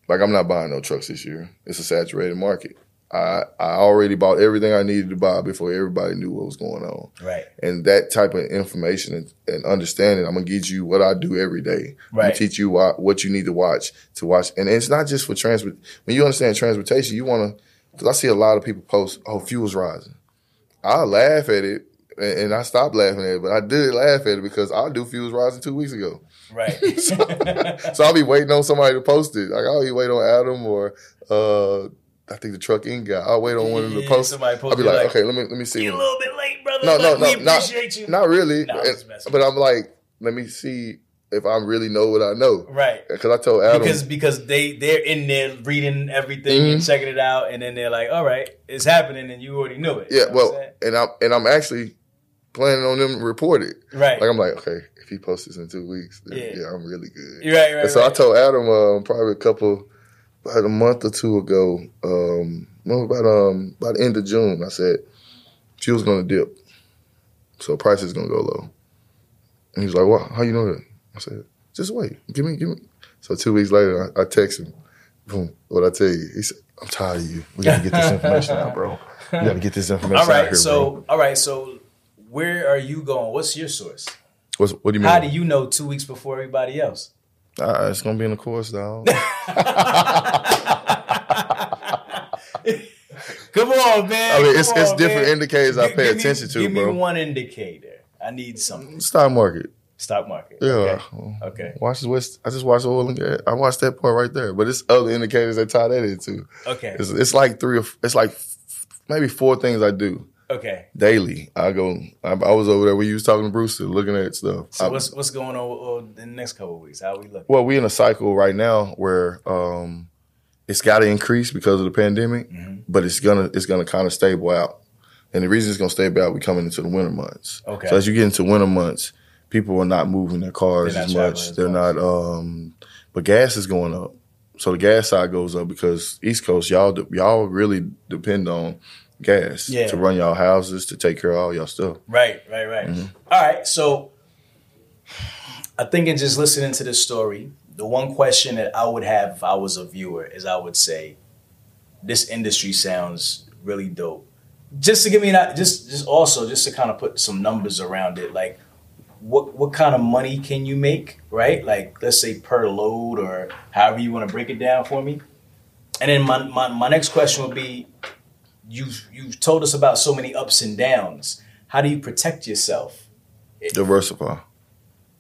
like I'm not buying no trucks this year. It's a saturated market. I I already bought everything I needed to buy before everybody knew what was going on. right. And that type of information and, and understanding, I'm gonna get you what I do every day. I'm gonna Right. teach you what, what you need to watch to watch. And it's not just for transport. When you understand transportation, you wanna because I see a lot of people post, "Oh, fuel's rising." I laugh at it. And and I stopped laughing at it, but I did laugh at it because I do fuels rising two weeks ago. Right. [laughs] So I'll be waiting on somebody to post it. Like I'll be waiting on Adam or uh I think the truck in guy. I'll wait on one of the to Yeah, post. somebody I'll be like, like, okay, let me let me see. You're a little bit late, brother. No, no, no, we not, appreciate you. not really. No, And- but I'm like, let me see if I really know what I know. Right. Because I told Adam, Because because they they're in there reading everything and Mhm. checking it out, and then they're like, "All right, it's happening," and you already knew it. yeah, You know well, I'm and I'm and I'm actually planning on them report it. right, Like I'm like, okay, if he posts this in two weeks, then Yeah. yeah, I'm really good. Right, right, And so I told Adam um, probably a couple, about a month or two ago, um, no, about um, about the end of June, I said fuel's gonna dip, so price is gonna go low. And he's like, "What? How you know that?" I said, "Just wait, give me, give me." So two weeks later, I, I text him. Boom. What I tell you? He said, "I'm tired of you. We gotta get this information out, bro. We gotta get this information All out right, here, so bro." all right, so where are you going? What's your source? What's, what do you mean? How do you know two weeks before everybody else? Uh, it's gonna be in the course, dog. [laughs] Come on, man. I mean, it's Come it's on, different man. indicators I Gi- pay give me- attention to, Give bro. me one indicator. I need something. Stock market. Stock market. Yeah. Okay. Okay. Watch the West. I just watched oil and gas. I watched that part right there. But it's other indicators that tie that into. Okay. It's, it's like three or it's like maybe four things I do Okay. daily. I go. I, I was over there you was talking to Brewster, looking at stuff. So I- what's what's going on in the next couple of weeks? How we look? well, we in a cycle right now where um, it's got to increase because of the pandemic, Mm-hmm. but it's gonna it's gonna kind of stable out. And the reason it's gonna stable out, we coming into the winter months. Okay. So as you get into winter months, people are not moving their cars as much. as They're much. not. Um, but gas is going up. So the gas side goes up because East Coast, y'all y'all really depend on gas Yeah. to run y'all houses, to take care of all y'all stuff. Right, right, right. Mm-hmm. All right. So I think in just listening to this story, the one question that I would have if I was a viewer is I would say, this industry sounds really dope. Just to give me an just just also just to kind of put some numbers around it, like what what kind of money can you make, right? Like let's say per load or however you want to break it down for me. And then my, my, my next question would be you've you've told us about so many ups and downs. How do you protect yourself? Diversify.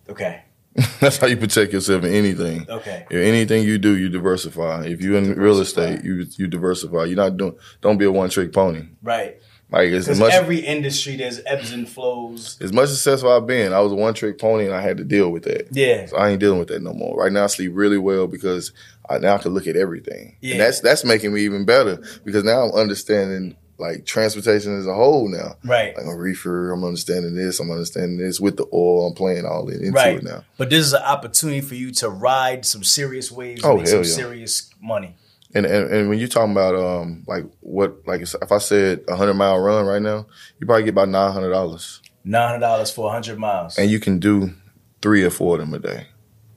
Okay. [laughs] That's how you protect yourself in anything. Okay. If anything you do, you diversify. If you're in real estate, you you diversify. You're not doing. Don't be a one trick pony. Right. Like as much every industry there's ebbs and flows. as much as successful I've been, I was a one trick pony, and I had to deal with that. Yeah. So I ain't dealing with that no more. Right now, I sleep really well because I now I can look at everything, Yeah. and that's that's making me even better because now I'm understanding like transportation as a whole now. Right. Like a reefer, I'm understanding this. I'm understanding this with the oil. I'm playing all it into Right. it now. But this is an opportunity for you to ride some serious waves, Oh, make some yeah. serious money. And, and and when you're talking about um like what like if I said a hundred mile run right now, you probably get about nine hundred dollars, Nine hundred dollars for hundred miles. and you can do three or four of them a day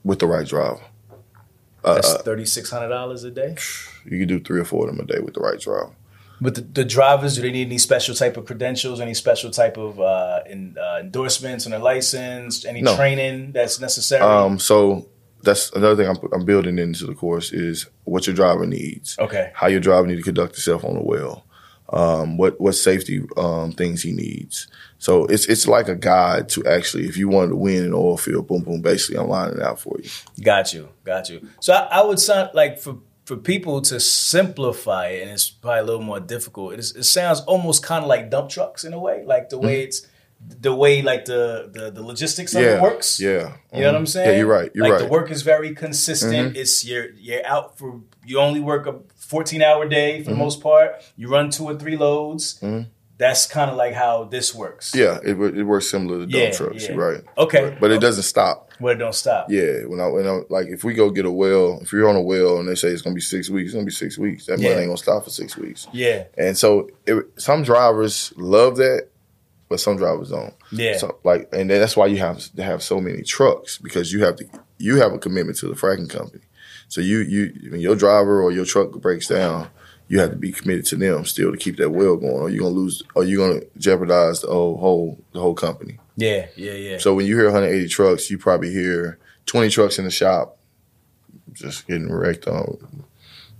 with the right driver. Uh, That's uh, thirty six hundred dollars a day. you can do three or four of them a day with the right driver. But the, the drivers, do they need any special type of credentials, any special type of uh, in, uh, endorsements on their license, any No. training that's necessary? Um, so that's another thing I'm, I'm building into the course is what your driver needs, okay. how your driver need to conduct himself on the well, um, what what safety um, things he needs. So it's it's like a guide to actually if you wanted to win in the oil field, boom boom. Basically, I'm lining it out for you. Got you, got you. So I, I would sound like for for people to simplify it, and it's probably a little more difficult. It, is, it sounds almost kind of like dump trucks in a way, like the way it's the way like the the, the logistics of Mm-hmm. yeah, it works. Yeah, You know what. I'm saying? Yeah, you're right. You're like right. Mm-hmm. the work is very consistent. It's you're you're out for you only work a 14 hour day Mm-hmm. for the most part. You run two or three loads. That's kind of like how this works. yeah, it it works similar to dump Yeah, trucks. yeah. You're right. Okay. But it doesn't stop. Where it don't stop. Yeah, when I when I like if we go get a well, if you're on a well and they say it's gonna be six weeks, it's gonna be six weeks. That Yeah. money ain't gonna stop for six weeks. Yeah. And so it, some drivers love that, but some drivers don't. Yeah. So like, and that's why you have to have so many trucks because you have to you have a commitment to the fracking company. So you you when your driver or your truck breaks down, you have to be committed to them still to keep that well going, or you're gonna lose, or you're gonna jeopardize the whole whole the whole company. Yeah. Yeah. Yeah. So when you hear 180 trucks, you probably hear 20 trucks in the shop just getting wrecked on.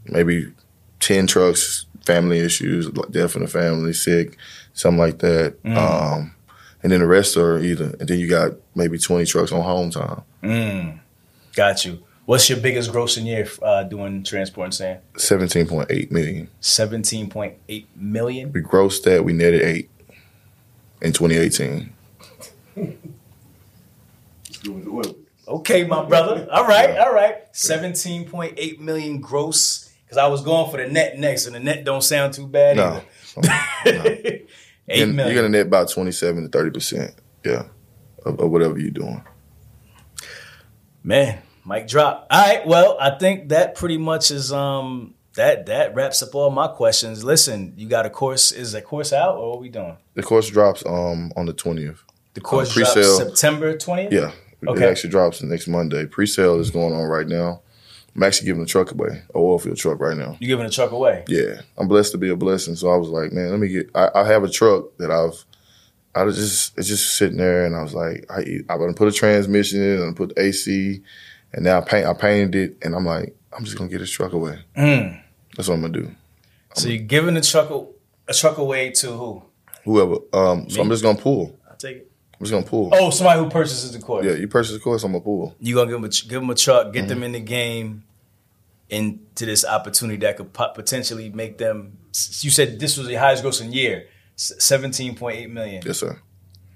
Maybe 10 trucks, family issues, death in the family, sick, something like that. Um, and then the rest are either, and then you got maybe 20 trucks on home time. Mm, got you. What's your biggest grossing year uh, doing transport and sand? 17.8 million. Seventeen point eight million. We grossed that, we netted eight in 2018. Let's go with the oil. Okay, my brother. All right, all right. Seventeen point eight million gross. Because I was going for the net next, and the net don't sound too bad No. either. [laughs] [laughs] Eight You're, to net about 27 to 30%. Yeah. Of, of whatever you're doing. Man, mic drop. All right. Well, I think that pretty much is um that that wraps up all my questions. Listen, you got a course. Is the course out or what we doing? The course drops um on the twentieth. The course Uh, drops. September twentieth. Yeah. Okay. It actually drops next Monday. Pre-sale is going on right now. I'm actually giving a truck away, a oil field truck right now. You're giving a truck away? Yeah, I'm blessed to be a blessing. So I was like, man, let me get. I, I have a truck that I've. I was just it's just sitting there, and I was like, I I'm gonna put a transmission in, and put the AC, and now I paint. I painted it, and I'm like, I'm just gonna get this truck away. Mm. That's what I'm gonna do. So you're giving a truck a, a truck away to who? Whoever. Um, so I'm just gonna pull. I'll take it. I'm just gonna pull. Oh, somebody who purchases the course. Yeah, you purchase the course, I'm gonna pull. You gonna give them a, give them a truck, Mm-hmm. get them in the game, into this opportunity that could pot- potentially make them. You said this was the highest grossing year, seventeen point eight million. Yes, sir.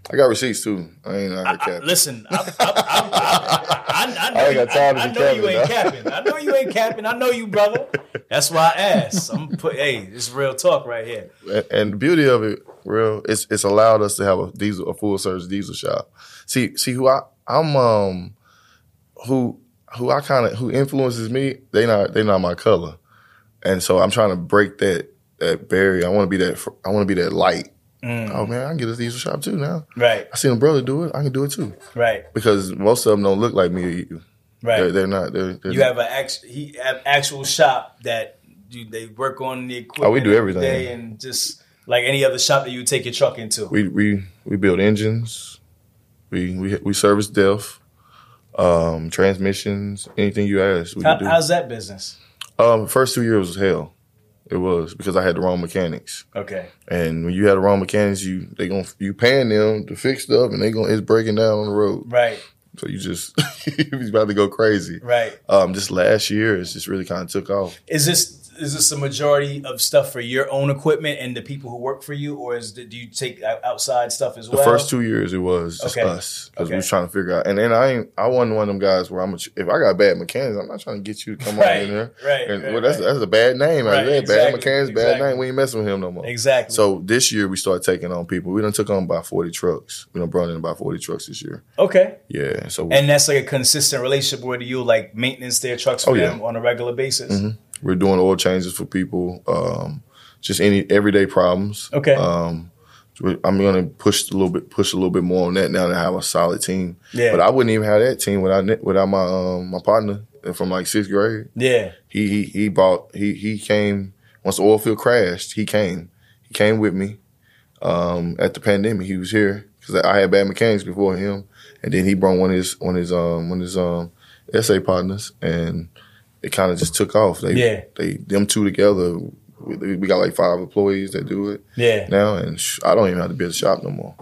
I got receipts too. I ain't out here I, capping. listen, I, I, I, know, I ain't you, got time I, to I know you ain't capping. I know you ain't capping. I know you, brother. That's why I asked. I'm put. Hey, this is real talk right here. And- and the beauty of it, real, it's it's allowed us to have a diesel, a full service diesel shop. See, see who I I'm um who who I kind of who influences me. They not they not my color, and so I'm trying to break that that barrier. I want to be that I want to be that light. Oh man, I can get a diesel shop too now. Right, I seen a brother do it. I can do it too right, because most of them don't look like me or you. right. They're, they're not. They're, they're You have an act, he have actual shop that you, they work on the equipment. Oh, we do everything. day and just like any other shop that you take your truck into. we we we build engines. We we we service DEF, um, transmissions, anything you ask. We How, how's that business? Um, first two years was hell. It was because I had the wrong mechanics, Okay, and when you had the wrong mechanics, you they gon' you paying them to fix stuff, and they going it's breaking down on the road. right, So you just [laughs] you about to go crazy. right. Um, just last year, it's just really kind of took off. Is this is this a majority of stuff for your own equipment and the people who work for you, or is the, do you take outside stuff as well? The first two years, it was just Okay. us because Okay. we was trying to figure out. And then I ain't I wasn't one of them guys where I'm a, if I got bad mechanics, I'm not trying to get you to come on in there. right, And right, well, that's right. that's a bad name. Right, Right, Bad exactly, mechanics, bad exactly. name. We ain't messing with him no more. exactly. So this year we started taking on people. We done took on about 40 trucks. We done brought in about 40 trucks this year. okay, Yeah. So and that's like a consistent relationship where you like maintenance their trucks for Oh, yeah. them on a regular basis. Mhm. We're doing oil changes for people. Um, just any everyday problems. Okay. Um, I'm gonna push a little bit, push a little bit more on that now that I have a solid team. Yeah. But I wouldn't even have that team without without my um, my partner from like sixth grade. Yeah, He he he bought he he came once the oil field crashed. He came. He came with me um, at the pandemic. He was here because I had bad mechanics before him, and then he brought one of his one of his um one of his um SA partners, and it kind of just took off. They Yeah. they them two together. We, we got like five employees that do it yeah. now, and sh- I don't even have to be at the shop no more.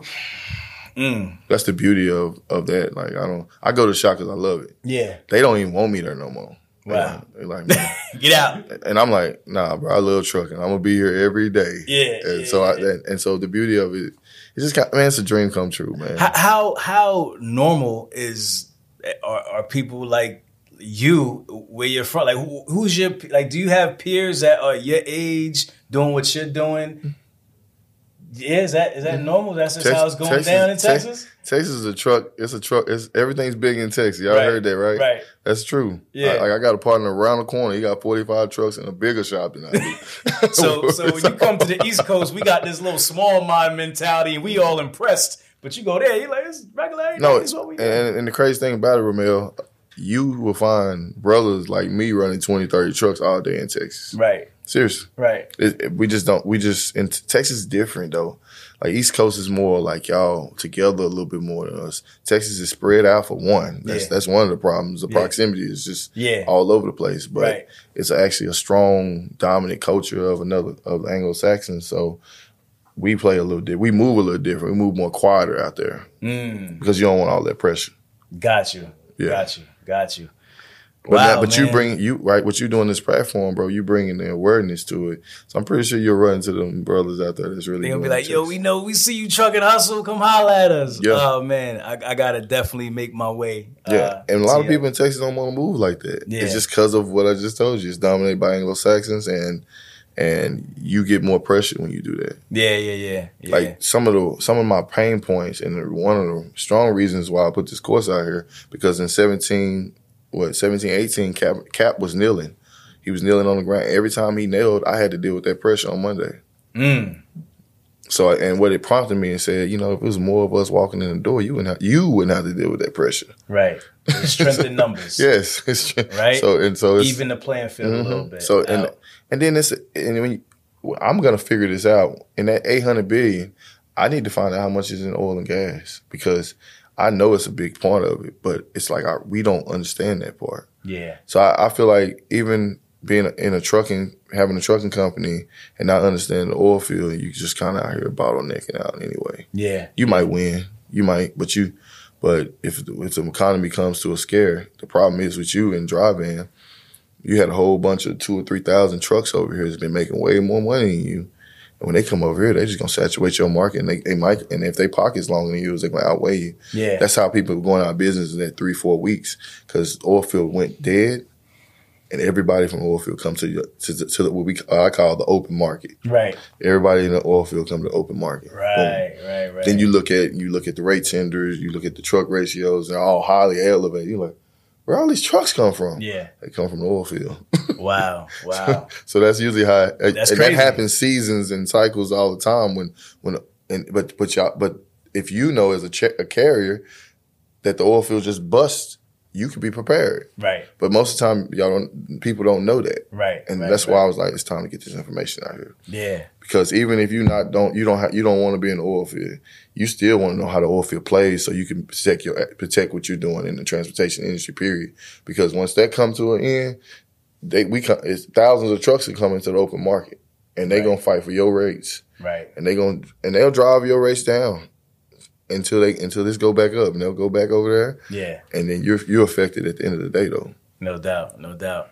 Mm, That's the beauty of of that. Like I don't, I go to the shop because I love it. yeah. They don't even want me there no more. Wow. They're like. [laughs] Get out. And I'm like, nah, bro, I love trucking. I'm gonna be here every day. Yeah, And yeah, so I and, and so the beauty of it, it's just kind man, it's a dream come true, man. How how, how normal is are, are people like you where you're from? Like who, who's your like? Do you have peers that are your age doing what you're doing? Yeah, is that is that mm-hmm. normal? That's just how it's going down in Tex- Texas. Texas is a truck. It's a truck. It's everything's big in Texas. Y'all Right, heard that, right? right. That's true. Yeah. Like I got a partner around the corner. He got 45 trucks in a bigger shop than I do. [laughs] So [laughs] so when you come to the East Coast, we got this little small mind mentality, and we all impressed. But you go there, you like it's regular. No, is what we do. and, and the crazy thing about it, Ramel, you will find brothers like me running 20, 30 trucks all day in Texas. right, Seriously. right, It, it- we just don't. We just in Texas is different though. Like East Coast is more like y'all together a little bit more than us. Texas is spread out for one. That's Yeah. that's one of the problems. The Yeah. proximity is just Yeah. all over the place. But Right. it's actually a strong dominant culture of another of Anglo Saxons. So we play a little different. We move a little different. We move more quieter out there mm, because you don't want all that pressure. got you, Yeah. got you, got you. But, Wow, now, but you bring you right what you doing this platform, bro. You bringing the awareness to it. So I'm pretty sure you're running to them brothers out there that's really. They gonna be like, yo, we know we see you trucking hustle. Come holla at us. Yeah. Oh man, I, I gotta definitely make my way. Yeah, uh, and a lot of to- people in Texas don't want to move like that. Yeah. It's just because of what I just told you. It's dominated by Anglo Saxons, and and you get more pressure when you do that. Yeah, yeah, yeah. yeah. Like some of the some of my pain points, and one of the strong reasons why I put this course out here because in seventeen, what 17, 18, Kap Kap was kneeling. He was kneeling on the ground. Every time he nailed, I had to deal with that pressure on Monday. Mm. So, and what it prompted me and said, you know, if it was more of us walking in the door, you wouldn't have, you wouldn't have to deal with that pressure. Right. It's strength in numbers. [laughs] yes. It's, Right. So and so it's, Even the playing field a little bit. so out. and then it's and when you, I'm gonna figure this out in that 800 billion, I need to find out how much is in oil and gas because I know it's a big part of it, but it's like I, we don't understand that part. yeah. So I, I feel like even being in a trucking, having a trucking company and not understanding the oil field, you just kind of out here bottlenecking out anyway. Yeah. You might win, you might, but you, but if the, if the economy comes to a scare, the problem is with you in dry van, you had a whole bunch of two or three thousand trucks over here that's been making way more money than you. And when they come over here, they just gonna saturate your market, and they, they might, and if they pockets longer than you, they're gonna outweigh you. Yeah. That's how people are going out of business in that three, four weeks because oil field went dead, and everybody from oil field come to the, to, the, to the, what we uh, I call the open market. right. Everybody in the oil field come to the open market. Boom. Right. Right. Right. Then you look at you look at the rate tenders, you look at the truck ratios, they're all highly elevated. You're like, where all these trucks come from? Yeah. They come from the oil field. [laughs] Wow. Wow. so that's usually how and That's that happens seasons and cycles all the time when when and but but y'all but if you know as a, cha- a carrier that the oil field just busts, you can be prepared. right. But most of the time, y'all don't. People don't know that, Right. and right, that's right. why I was like, it's time to get this information out here. Yeah. Because even if you not don't you don't have, you don't want to be in the oil field, you still want to know how the oil field plays so you can protect your protect what you're doing in the transportation industry. Period. Because once that comes to an end, they we come, it's thousands of trucks that come into the open market, and they Right. gonna fight for your rates, Right. and they gonna and they'll drive your rates down until they until this go back up, and they'll go back over there, Yeah. and then you're you're affected at the end of the day though. No doubt, no doubt.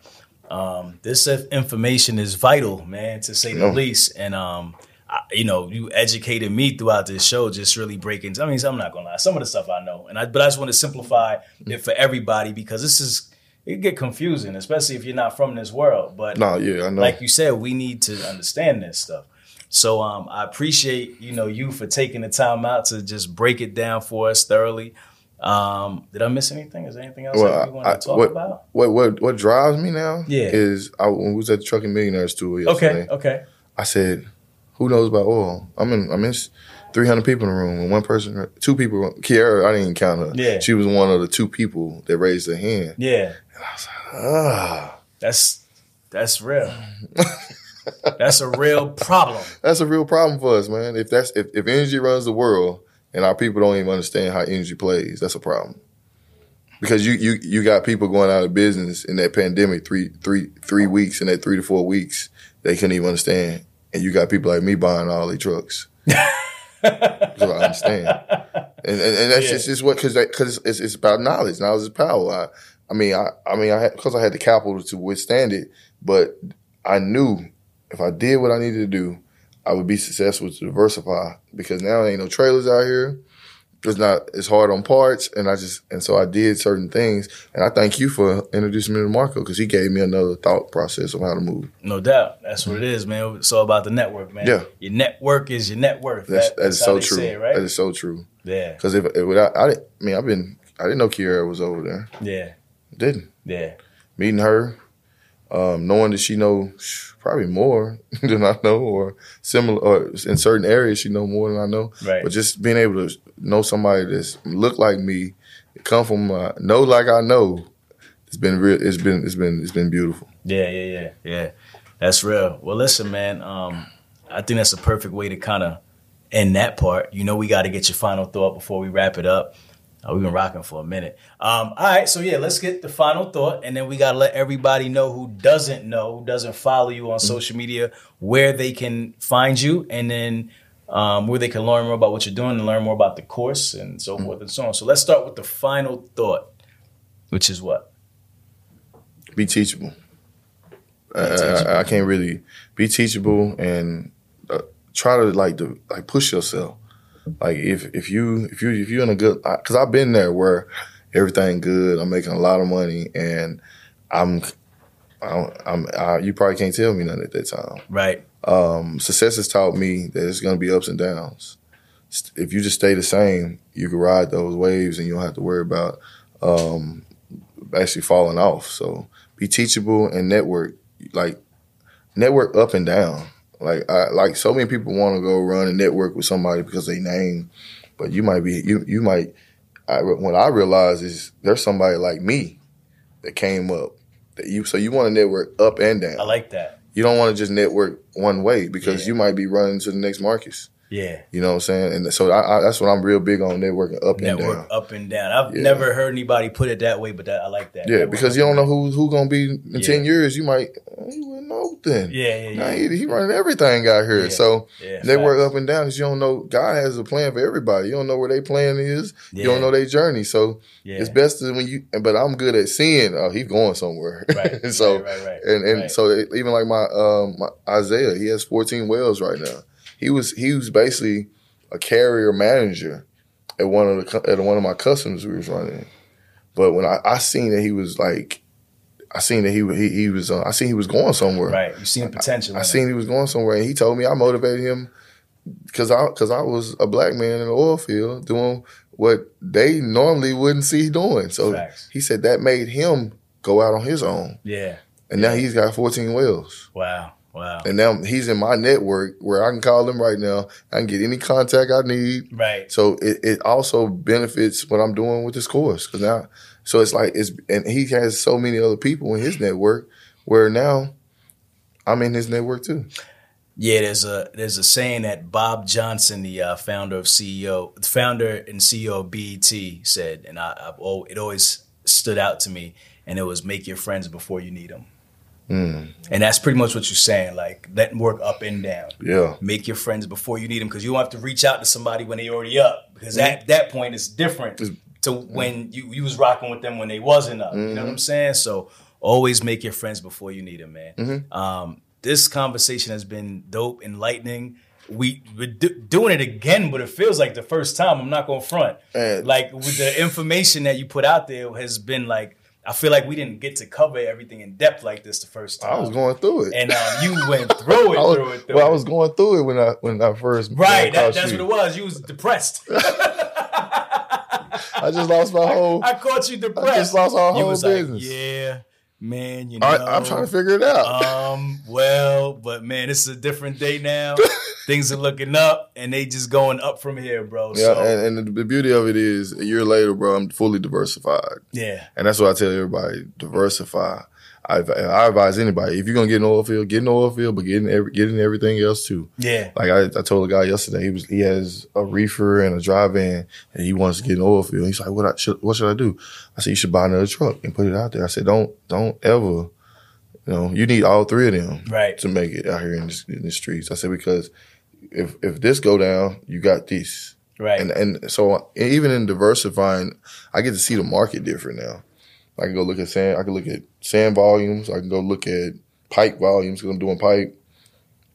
Um, this information is vital, man, to say the least. And um, I, you know, you educated me throughout this show, just really breaking. I mean, I'm not gonna lie, some of the stuff I know, and I, but I just want to simplify it for everybody because this is it get confusing, especially if you're not from this world. But No, yeah, I know. like you said, we need to understand this stuff. So um, I appreciate you know you for taking the time out to just break it down for us thoroughly. Um, did I miss anything? Is there anything else that you want to talk what, about? What what what drives me now? Yeah. is I was at the Trucking Millionaires tour yesterday. Okay, okay. I said, "Who knows about oil?" I'm in. I'm in. Three hundred people in the room, and one person, two people. Kiara, I didn't even count her. Yeah. she was one of the two people that raised their hand. Yeah, And I was like, Ah, that's that's real. [laughs] that's a real problem. that's a real problem for us, man. If that's if, if energy runs the world and our people don't even understand how energy plays, that's a problem. Because you you you got people going out of business in that pandemic three three three weeks in that three to four weeks they couldn't even understand, and you got people like me buying all these trucks. [laughs] so I understand, and and, and that's Yeah. just, just what because because it's, it's about knowledge. Knowledge is power. I, I mean, I I mean, I because I had the capital to withstand it, but I knew if I did what I needed to do, I would be successful to diversify because now there ain't no trailers out here. It's not it's hard on parts, and I just and so I did certain things, and I thank you for introducing me to Marco because he gave me another thought process of how to move. No doubt. That's what it is, man. It's all about the network, man. Yeah. Your network is your net worth. That's That- that is how so true. it, right? That is so true. yeah. Because if, if without I, didn't, I mean I've been I didn't know Kiara was over there. Yeah. Didn't Yeah. meeting her, um, knowing that she know probably more [laughs] than I know, or similar, or in certain areas she know more than I know. Right. But just being able to know somebody that's look like me, come from uh, know like I know, it's been real. It's been it's been it's been beautiful. Yeah, yeah, yeah, yeah. That's real. Well, listen, man. Um, I think that's a perfect way to kind of end that part. You know, we got to get your final thought before we wrap it up. Uh, we've been rocking for a minute. Um, all right, so yeah, let's get the final thought, and then we got to let everybody know who doesn't know, who doesn't follow you on social media, where they can find you, and then um, where they can learn more about what you're doing and learn more about the course and so forth and so on. So let's start with the final thought, which is what? Be teachable. I- teachable. I, I can't really be teachable and uh, try to like to like push yourself. Like if if you if you if you're in a good because I've been there where everything good, I'm making a lot of money, and I'm I don't, I'm, I, you probably can't tell me nothing at that time. Right. Um, success has taught me that it's going to be ups and downs. If you just stay the same, you can ride those waves and you don't have to worry about um, actually falling off. So be teachable and network, like network up and down. Like I, like so many people want to go run and network with somebody because they name, but you might be you you might. I, what I realize is there's somebody like me that came up that you so you want to network up and down. I like that. You don't want to just network one way because Yeah. you might be running to the next Marcus. Yeah. You know what I'm saying? And so I, I, that's what I'm real big on networking up and Network down. up and down. I've Yeah. never heard anybody put it that way, but that, I like that. Yeah, Network because you don't know who who gonna be in Yeah. ten years. You might oh, you wouldn't know then. Yeah, yeah, he, he running everything out here. So Yeah, they work facts. up and down because you don't know. God has a plan for everybody. You don't know where their plan is. You don't know their journey. So Yeah. it's best to when you. But I'm good at seeing. Oh, he's going somewhere. [laughs] Right. so right, right, right. and and so even like my um my Isaiah, he has 14 wells right now. He was he was basically a carrier manager at one of the at one of my customers we was running. But when I, I seen that he was like, I seen that he he, he was uh, I seen he was going somewhere. right. You seen potential. I it. seen he was going somewhere, and he told me I motivated him because I because I was a black man in the oil field doing what they normally wouldn't see doing. So Facts. he said that made him go out on his own, Yeah. and now he's got 14 wells. Wow. Wow. And now he's in my network where I can call him right now. I can get any contact I need. Right. So it, it also benefits what I'm doing with this course because now, so it's like it's and he has so many other people in his network where now I'm in his network too. Yeah, there's a there's a saying that Bob Johnson, the uh, founder of CEO, the founder and CEO of BET, said, and I, I've it always stood out to me, and it was make your friends before you need them. Mm, And that's pretty much what you're saying, like letting work up and down. yeah, Make your friends before you need them, because you don't have to reach out to somebody when they already up, because at that point it's different It's- to when you you was rocking with them when they wasn't up. You know what I'm saying? So always make your friends before you need them, man. Um, this conversation has been dope, enlightening. We, we're do- doing it again, but it feels like the first time. I'm not going to front. Man. Like with the information that you put out there has been like, I feel like we didn't get to cover everything in depth like this the first time. I was going through it. and um, you went through it, [laughs] I was, through it, through well, I was going through it when I when I first right. That, that's you. what it was. You was depressed. [laughs] [laughs] I just lost my whole. I caught you depressed. I just lost our whole business. Like, yeah, man. You know, I, I'm trying to figure it out. Um, well, but man, it's a different day now. [laughs] Things are looking up, and they just going up from here, bro. yeah, so, and, and the beauty of it is, a year later, bro, I'm fully diversified. yeah, And that's what I tell everybody: diversify. I, I advise anybody if you're gonna get the oil field, get the oil field, but get in every, get in everything else too. yeah, Like I, I told a guy yesterday, he was he has a reefer and a dry van, and he wants to get an oil field. He's like, "What I should, what should I do?" I said, "You should buy another truck and put it out there." I said, "Don't don't ever, you know, you need all three of them right, to make it out here in, this, in the streets." I said because if if this go down, you got this. right, And and so even in diversifying, I get to see the market different now. I can go look at sand. I can look at sand volumes. I can go look at pipe volumes because I'm doing pipe.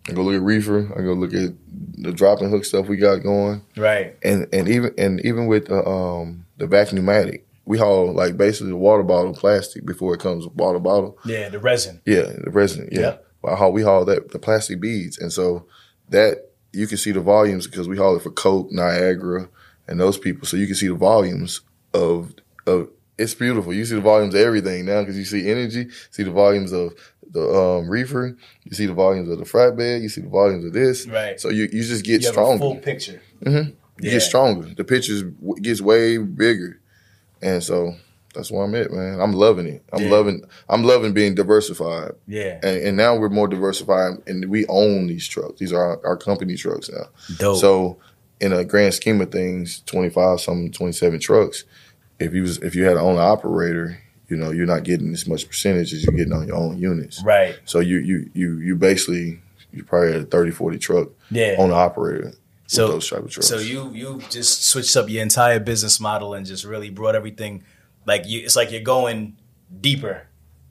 I can go look at reefer. I can go look at the drop and hook stuff we got going. right, And and even and even with the um the vac pneumatic, we haul like basically the water bottle plastic before it comes water bottle. yeah. The resin, Yeah, the resin. Yeah, Yeah. But haul, we haul that the plastic beads, and so that you can see the volumes because we haul it for Coke, Niagara, and those people. So you can see the volumes of of. It's beautiful. You see the volumes of everything now because you see energy, see the volumes of the um, reefer, you see the volumes of the flatbed, you see the volumes of this. Right. So you, you just get you stronger. full picture. Mm You Yeah. get stronger. The picture w- gets way bigger, and so that's where I'm at, man. I'm loving it. I'm Yeah. loving. I'm loving being diversified, Yeah, and, and now we're more diversified, and we own these trucks. These are our, our company trucks now. dope. So, in a grand scheme of things, 25 some 27 trucks. If you was if you had an owner operator, you know you're not getting as much percentage as you're getting on your own units. right, So you you you you basically you probably had a 30 40 truck yeah. owner operator So- with those type of trucks. So you you just switched up your entire business model and just really brought everything like you. It's like you're going deeper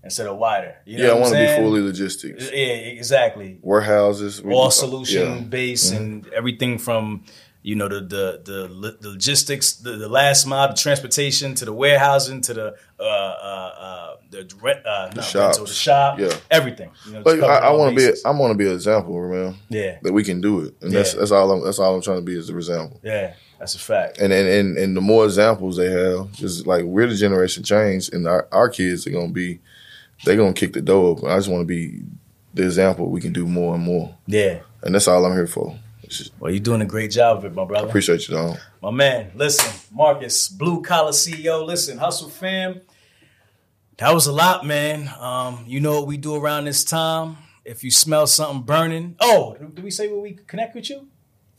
instead of wider. You know yeah, I want to be fully logistics. Yeah, exactly. Warehouses, we- All solution yeah. Mm-hmm. and everything from you know the the the, the logistics, the, the last mile, the transportation to the warehousing to the uh, uh, uh, the rent, uh, the shop. rental, the shop, Yeah. everything. You know, But I, I want to be. I want to be an example, man. Yeah. That we can do it, and that's that's all. I'm, that's all I'm trying to be is an example. yeah, that's a fact. And and, and and the more examples they have, just like we're the generation change, and our, our kids are gonna be, they're gonna kick the door open. I just want to be the example. We can do more and more, Yeah. and that's all I'm here for. Well, you're doing a great job of it, my brother. appreciate you, dog. My man, listen, Marcus, blue collar CEO. Listen, hustle fam. That was a lot, man. Um, you know what we do around this time. If you smell something burning, oh, do we say where we connect with you?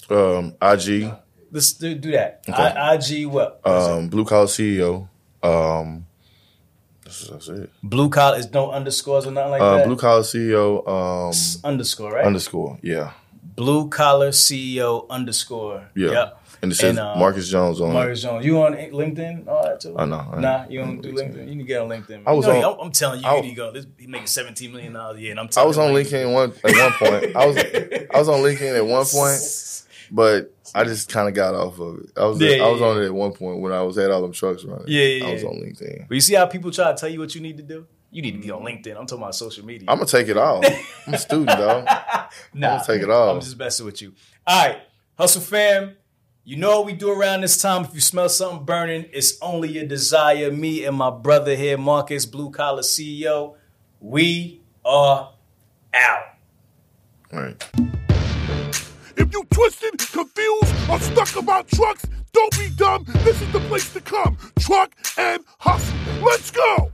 Um, IG, Let's do, do that. Okay. I, IG what? What is it? um, blue collar CEO. Um, that's, that's it. blue collar is no underscores or nothing like Uh, that. blue collar CEO. Um, underscore, right? underscore. Yeah, blue collar CEO underscore. yeah. Yep. And it says And, um, Marcus Jones on. Marcus Jones. You on LinkedIn? All that too? I know, I. Nah, you don't do. LinkedIn. You need to get on LinkedIn. I was You know, on- I'm, telling you, I- you go. This, he making 17 million dollars a year, and I'm I was on you, LinkedIn one at one point. I was I was on LinkedIn at one point, but I just kind of got off of it. I was Yeah, I was yeah, on it at one point when I was had all them trucks running. Yeah, yeah, I was yeah. on LinkedIn. But you see how people try to tell you what you need to do? You need to be on LinkedIn. I'm talking about social media. I'm gonna take it all. I'm a student, dog. [laughs] nah, gonna take it all. I'm just messing with you. All right, hustle fam. You know what we do around this time. If you smell something burning, it's only your desire. Me and my brother here, Marcus, blue collar CEO. We are out. All right. If you twisted, confused, or stuck about trucks, don't be dumb. This is the place to come. Truck and hustle. Let's go.